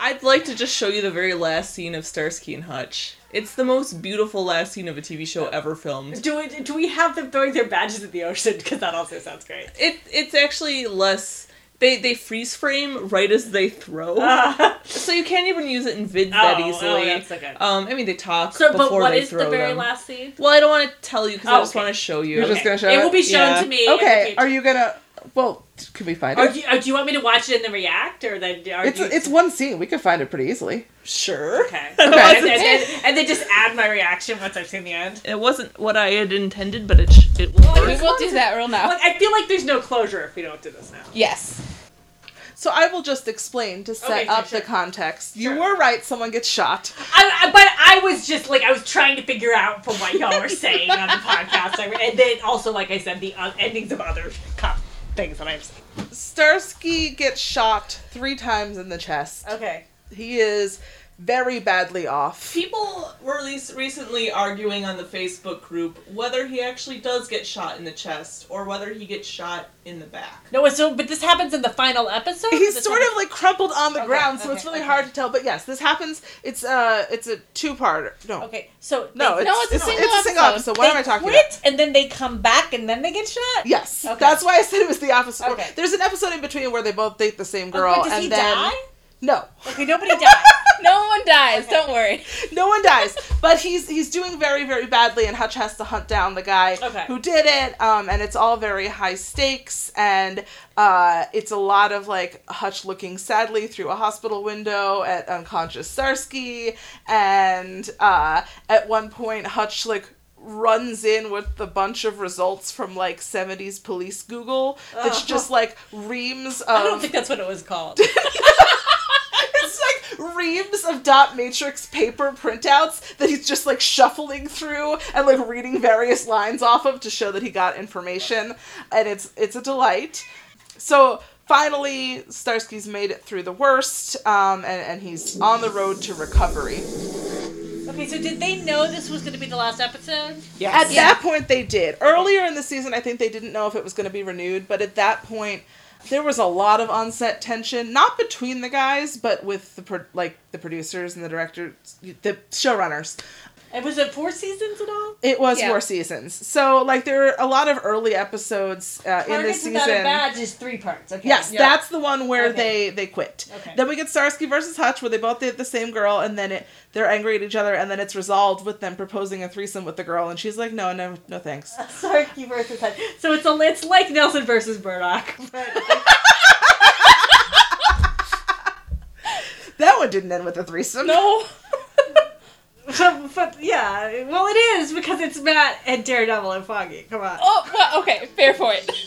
I'd like to just show you the very last scene of Starsky and Hutch. It's the most beautiful last scene of a TV show ever filmed. Do we do we have them throwing their badges in the ocean? Because that also sounds great. It it's actually less. They they freeze frame right as they throw, Uh, so you can't even use it in vids oh, that oh, easily. that's so. Um, I mean they talk So, before but what they is throw the very them. last scene? Well, I don't want to tell you because Oh, I just okay. want to show you. You're just gonna show it it? will be shown Yeah. to me. in the okay, are you gonna? Well, can we find Or it? do, you, or do you want me to watch it and then react, or then are It's you... it's one scene. We could find it pretty easily. Sure. okay? Okay. and, then, and, and then just add my reaction once I've seen the end. It wasn't what I had intended, but it sh- it will We will do that real now. Like, I feel like there's no closure if we don't do this now. Yes. So I will just explain to set Okay, sure, up sure. the context. You were right. Someone gets shot. I, I, but I was just like I was trying to figure out from what y'all were saying on the podcast, I- and then also like I said the uh, endings of other cop things that I've seen. Starsky gets shot three times in the chest. Okay. He is very badly off. People were least recently arguing on the Facebook group whether he actually does get shot in the chest or whether he gets shot in the back. No, so but this happens in the final episode. He's sort happens- of like crumpled on the Okay, ground, so okay, it's really okay. hard to tell. But yes, this happens. It's uh, it's a two-part. No, Okay, so no, it's, No, it's a single it's a single episode. episode. What am I talking quit, about? and then they come back, and then they get shot. Yes, Okay. that's why I said it was the opposite. Okay. There's an episode in between where they both date the same Oh, girl, but does and he then die? No, Okay, nobody dies. No one dies. Okay. Don't worry. no one dies. But he's he's doing very very badly, and Hutch has to hunt down the guy Okay. who did it. Um, and it's all very high stakes, and uh, it's a lot of like Hutch looking sadly through a hospital window at unconscious Starsky, and uh, at one point Hutch like runs in with a bunch of results from like 70s police google that's Oh. just like reams of I don't think that's what it was called. it's like reams of dot matrix paper printouts that he's just like shuffling through and like reading various lines off of to show that he got information and it's it's a delight so finally starsky's made it through the worst um, and, and he's on the road to recovery okay, so did they know this was going to be the last episode? Yes. At Yeah. that point, they did. Earlier in the season, I think they didn't know if it was going to be renewed, but at that point, there was a lot of on-set tension, not between the guys, but with the pro- like the producers and the directors, the showrunners. And was it four seasons at all? It was Yeah. four seasons, so like there are a lot of early episodes uh, in Targets this Without a season. Badge is three parts. Okay. Yes, Yeah. that's the one where Okay. they they quit. Okay. Then we get Starsky versus Hutch, where they both date the same girl, and then it, they're angry at each other, and then it's resolved with them proposing a threesome with the girl, and she's like, "No, no, no, thanks." Starsky versus Hutch. So it's a it's like Nelson versus Murdoch. But That one didn't end with a threesome. No. but, but yeah, well it is because it's Matt and Daredevil and Foggy. Come on. Oh, well, okay. Fair point.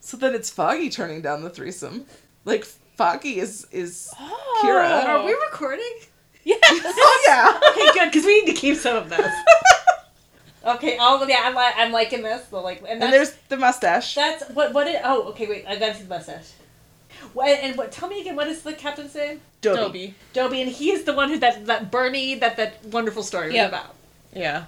So then it's Foggy turning down the threesome. Like Foggy is is Oh. Kira. Are we recording? Yes. Oh yeah. Okay, good because we need to keep some of this. okay, all yeah, I'm li- I'm liking this. The like, and, And there's the mustache. that's what what it. Oh, okay, wait, uh, I gotta the mustache. What and what? Tell me again. What is the captain's name? Dobey. Dobey. Dobey, and he is the one who that that Bernie that that wonderful story Yep. was about. Yeah.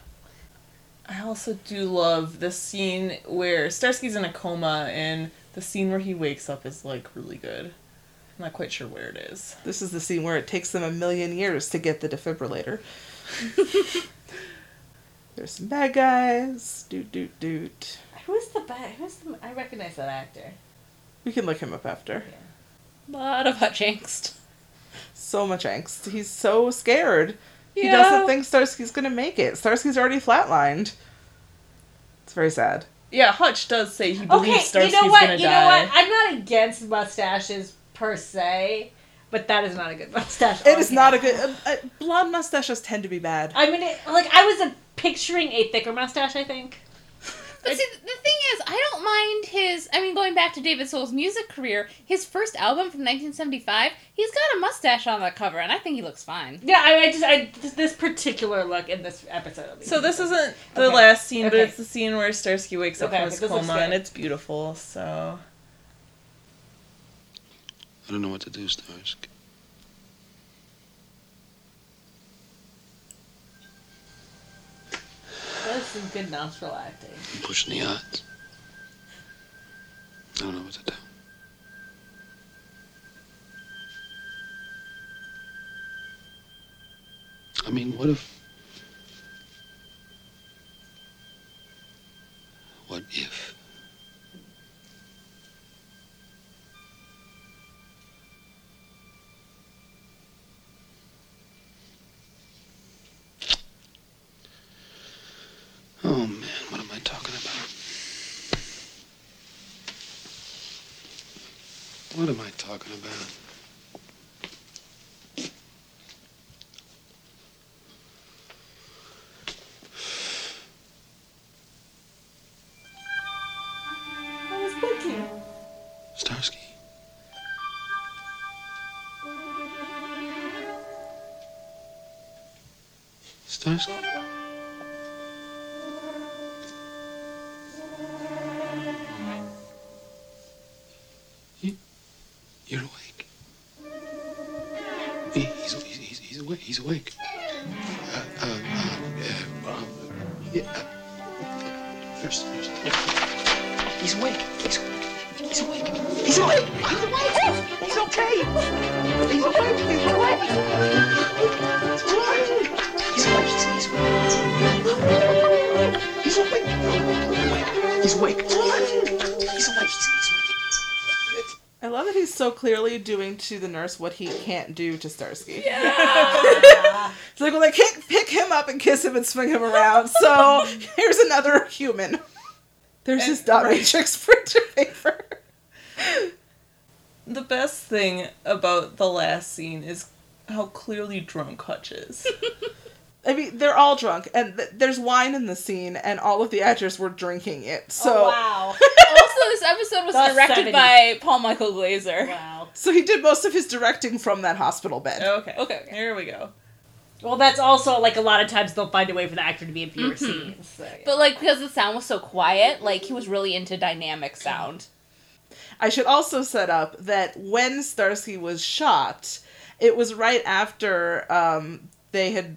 I also do love the scene where Starsky's in a coma and the scene where he wakes up is like really good. I'm not quite sure where it is. This is the scene where it takes them a million years to get the defibrillator. There's some bad guys. Doot doot doot. Who's the bad? Who's the? I recognize that actor. We can look him up after. A lot of hutch angst. So much angst. He's so scared. He doesn't think Starsky's gonna make it. Starsky's already flatlined. It's very sad. Yeah, Hutch does say he believes Okay, Starsky's you know what? gonna You die. know what? I'm not against mustaches per se, but that is not a good mustache. It on is not a good. Uh, uh, blonde mustaches tend to be bad. I mean, it, like I was uh picturing a thicker mustache. I think. But see, the thing is, I don't mind his. I mean, going back to David Soul's music career, his first album from 1975, he's got a mustache on the cover, and I think he looks fine. Yeah, I, I just I just this particular look in this episode. So this isn't the Okay. last scene, but Okay. it's the scene where Starsky wakes up from his coma, and it's beautiful. So I don't know what to do, Starsky. That's some good nostril acting. I'm pushing the odds. I don't know what to do. I mean, what if. What if. Oh man, what am I talking about? What am I talking about? I was. Starsky. Starsky? You're awake. He, he's He's awake. Uh, uh, uh, uh, yeah. uh, Nurse, nurse. He's awake. He's awake. He's awake. He's awake. He's awake. He's okay. He's awake. He's awake. He's awake. He's awake. He's, he's awake. He's awake. He's awake. He's awake. He's awake. He's, he's awake. I love that he's so clearly doing to the nurse what he can't do to Starsky. Yeah. It's like, well, I can't pick him up and kiss him and swing him around, so here's another human. There's his dot right. matrix printer paper. The best thing about the last scene is how clearly drunk Hutch is. I mean, they're all drunk, and th- there's wine in the scene, and all of the actors were drinking it. So, oh, wow. also, this episode was The directed 70s. by Paul Michael Glaser. wow. so he did most of his directing from that hospital bed. Okay. Okay, okay. Here we go. Well, that's also like a lot of times they'll find a way for the actor to be in fewer Mm-hmm. scenes. So, yeah. But like because the sound was so quiet, like he was really into dynamic sound. I should also set up that when Starsky was shot, it was right after um, they had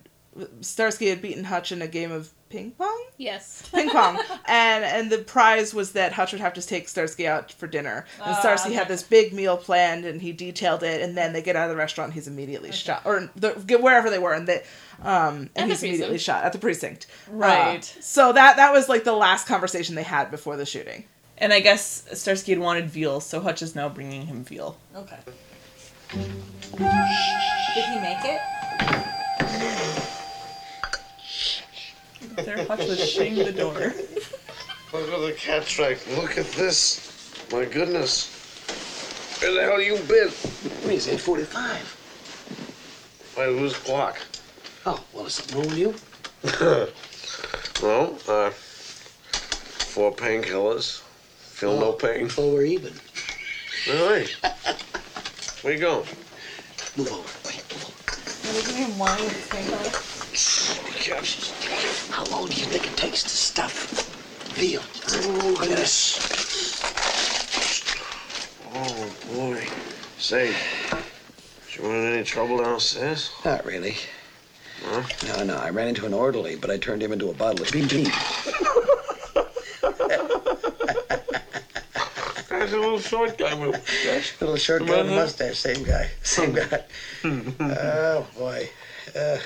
Starsky had beaten Hutch in a game of ping pong. Yes. Ping pong, and and the prize was that Hutch would have to take Starsky out for dinner. And Ah, Starsky had this big meal planned, and he detailed it. And then they get out of the restaurant, he's immediately shot, or the, get wherever they were, and they, um, and At the he's immediately shot at the precinct. Right. Uh, so that that was like the last conversation they had before the shooting. And I guess Starsky had wanted veal, so Hutch is now bringing him veal. Okay. Did he make it? There, Hutch was shutting the door. Look at the cat strike. Look at this. My goodness. Where the hell you been? Wait, it's 845. Why, whose clock? Oh, well, is something wrong with you? well, uh, four painkillers. Feel no pain. Oh, we're even. Really? Where you going? Move over. Wait, move Cat. over. How long do you think it takes to stuff veal? Look at this. Oh, boy. Say, you run into any trouble downstairs? Not really. Huh? No, no, I ran into an orderly, but I turned him into a bottle of Beam. That's a little short guy with a mustache. Little short guy with a mustache, same guy. Same guy. oh, boy. Uh,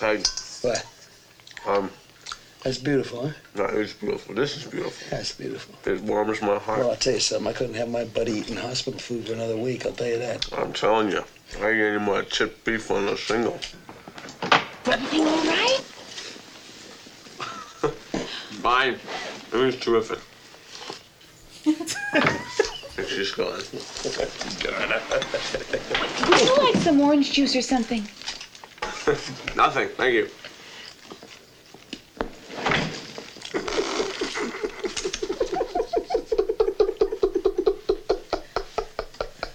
Hey, what? um, That's beautiful, huh? no, it's beautiful. This is beautiful. That's beautiful. It warms my heart. Well, I'll tell you something. I couldn't have my buddy eating hospital food for another week, I'll tell you that. I'm telling you, I ain't any more chipped beef on a single. Everything all right? Fine. It was terrific. and she's gone. Would you like some orange juice or something? Nothing. Thank you.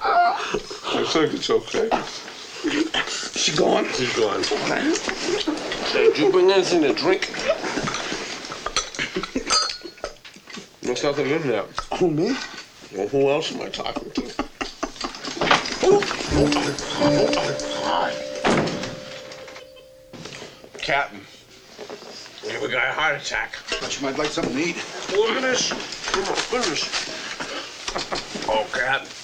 I think it's okay. She gone? She's gone. Hey, did you bring anything to drink? There's nothing in there. Oh, me? Well, who else am I talking to? Captain, we have a guy a heart attack. Thought you might like something to eat. Look at this. Oh my goodness. Oh, Captain.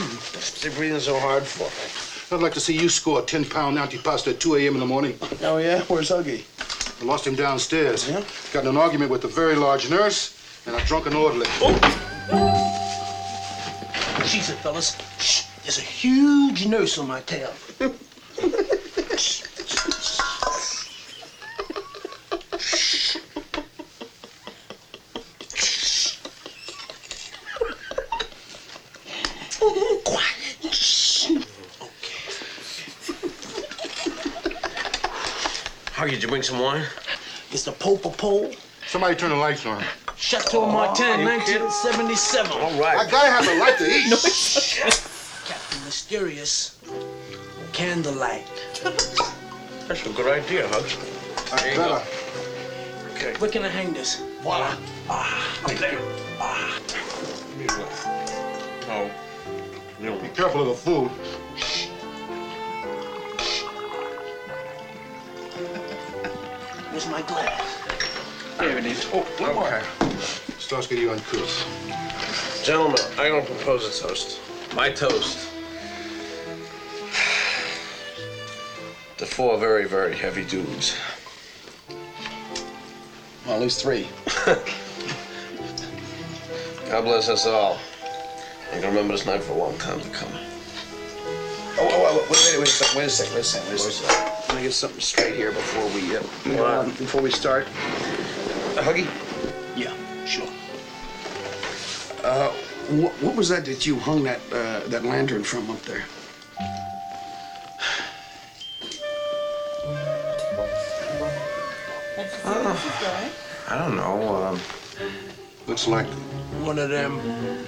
What's he breathing so hard for? I'd like to see you score a 10 pound antipasta at 2 a.m. in the morning. Oh, yeah? Where's Huggy? I lost him downstairs. Yeah? Got in an argument with a very large nurse and a drunken orderly. Oh! Jesus, fellas. Shh. There's a huge nurse on my tail. did you bring some wine? It's the Popa Pole. Somebody turn the lights on. Chateau Martin, 1977. All right. I gotta have a light to eat. Captain Mysterious. Candlelight. That's a good idea, Hugs. I There you go. better. Okay. Where can I hang this? Voila. Ah, up there. Ah. Oh. You know, Be careful of the food. My glass? There it is. Oh, one more. Starsky, you uncouth. Gentlemen, I'm gonna propose a toast. My toast. To four very, very heavy dudes. Well, at least three. God bless us all. I'm gonna remember this night for a long time to come. Oh, oh, oh, wait, wait, wait a second, wait a second, wait a second, wait a second. Let me get something straight here before we, uh, What? before we start. A huggy? Yeah, sure. Uh, what, what was that that you hung that, uh, that lantern from up there? I don't know. Um, Looks like one of them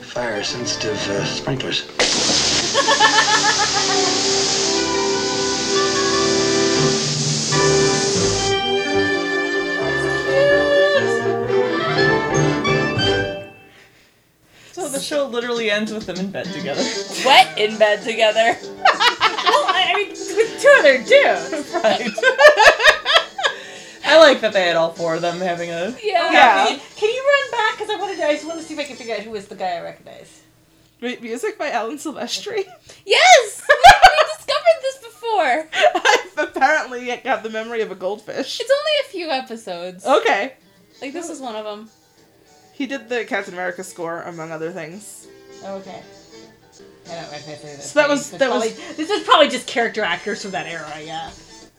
fire-sensitive uh, sprinklers. Show literally ends with them in bed together. Wet in bed together. Well, I I mean, with two other dudes. right. I like that they had all four of them having a. Yeah. Oh, yeah. Can you, can you run back? Because I wanted to, I just want to see if I can figure out who was the guy I recognize. Wait, music by Alan Silvestri. Yes! we discovered this before. I've apparently got the memory of a goldfish. It's only a few episodes. Okay. Like this is one of them. He did the Captain America score, among other things. Oh, okay. I don't recognize any of those So that was- It's that was- probably- This is probably just character actors from that era, yeah.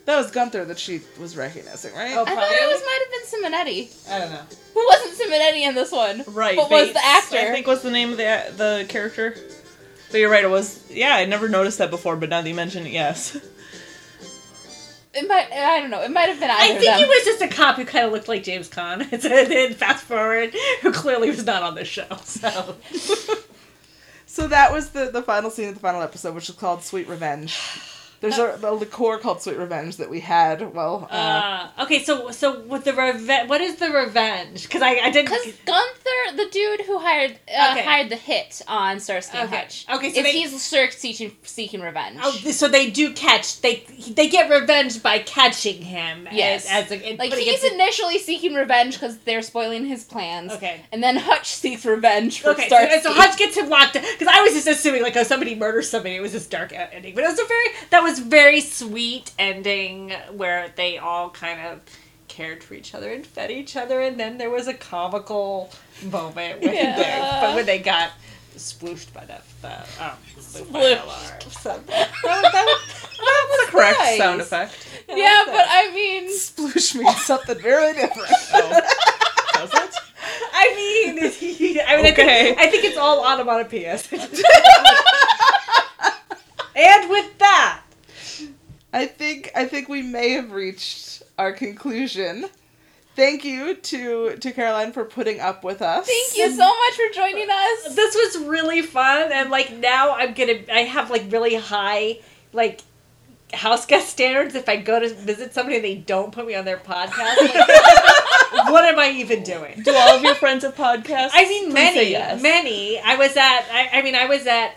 That was Gunther that she was recognizing, right? Oh, I thought probably. it was might have been Simonetti. I don't know. Who wasn't Simonetti in this one? Right. But was the actor? I think was the name of the the character. But you're right. It was. Yeah, I never noticed that before, but now that you mention it, yes. It might. I don't know. It might have been either I of think them. he was just a cop who kind of looked like James Caan. And then fast forward, who clearly was not on the show. So So that was the, the final scene of the final episode, which is called Sweet Revenge. There's a, a liqueur called Sweet Revenge that we had. Well, uh, Uh, okay, so so with the revenge, what is the revenge? Because I, I didn't. Because Gunther, the dude who hired uh, Okay. hired the hit on Starsky and Okay. Hutch, Okay, so they- he's Cirque seeking, seeking revenge. Oh, so they do catch they they get revenge by catching him. Yes. as, as a, like he's it- initially seeking revenge because they're spoiling his plans. Okay. And then Hutch seeks revenge for Okay, so, Starsky. so Hutch gets him locked because I was just assuming like oh somebody murders somebody. It was this dark ending, but it was a very that was very sweet ending where they all kind of cared for each other and fed each other, and then there was a comical moment when Yeah. they but when they got swooshed by the, the um the alarm. So that, that, that, that was Correct Nice. sound effect. yeah, but I mean, sploosh means something very different. Does it? I mean, I mean, Okay. I, think, I think it's all onomatopoeias. and with that, I think I think we may have reached our conclusion. Thank you to to Caroline for putting up with us. thank you so much for joining us. this was really fun, and like now I'm gonna, I have like really high like house guest standards. If I go to visit somebody and they don't put me on their podcast, like, what am I even doing? Do all of your friends have podcasts? I mean, Please many, say yes. many. I was at. I, I mean, I was at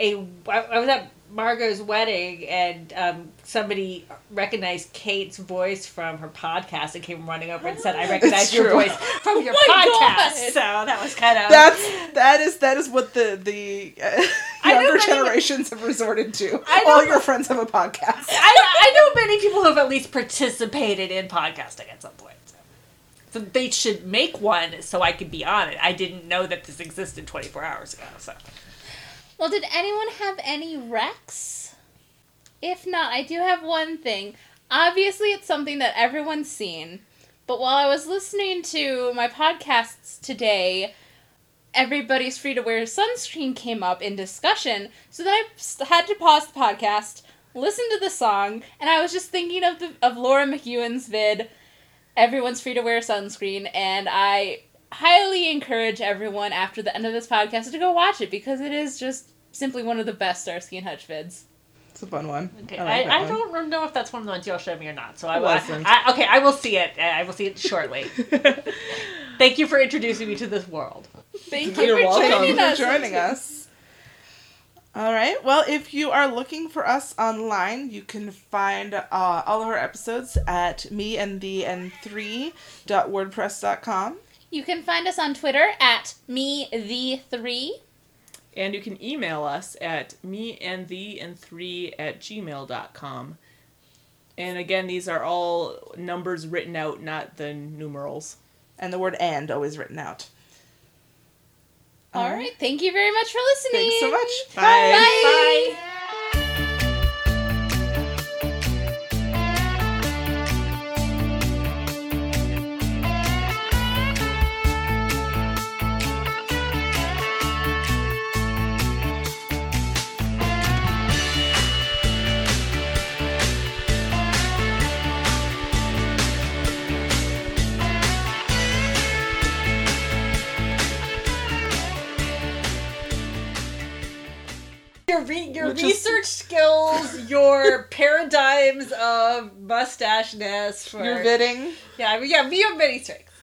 a. I I was at Margot's wedding, and um, somebody recognized Kate's voice from her podcast and came running over and said, "I recognize your voice from your Oh podcast." God. So that was kind of. That's that is that is what the the uh, I know younger many- generations have resorted to. I All your friends have a podcast. I, I know many people who have at least participated in podcasting at some point. So. so they should make one so I could be on it. I didn't know that this existed 24 hours ago. So Well, did anyone have any recs? If not, I do have one thing. Obviously, it's something that everyone's seen. But while I was listening to my podcasts today, everybody's free to wear sunscreen came up in discussion. So then I had to pause the podcast, listen to the song, and I was just thinking of the of Laura McEwen's vid. Everyone's free to wear sunscreen, and I highly encourage everyone after the end of this podcast to go watch it because it is just simply one of the best Starsky and Hutch vids. It's a fun one. Okay, I, like I, I don't know if that's one of the ones you'll show me or not. So I will. I, okay, I will see it. I will see it shortly. Thank you for introducing me to this world. Thank you You're for welcome. joining us. For joining us. All right. Well, if you are looking for us online, you can find uh, all of our episodes at meandthe and3.wordpress.com. You can find us on Twitter at me the three. And you can email us at me and the and three at gmail.com. And again, these are all numbers written out, not the numerals. And the word and always written out. All um, right. Thank you very much for listening. Thanks so much. Bye. Bye. Your your Which is- research skills, your paradigms of mustache-ness for You're bidding. yeah, I mean, yeah, we have many strengths.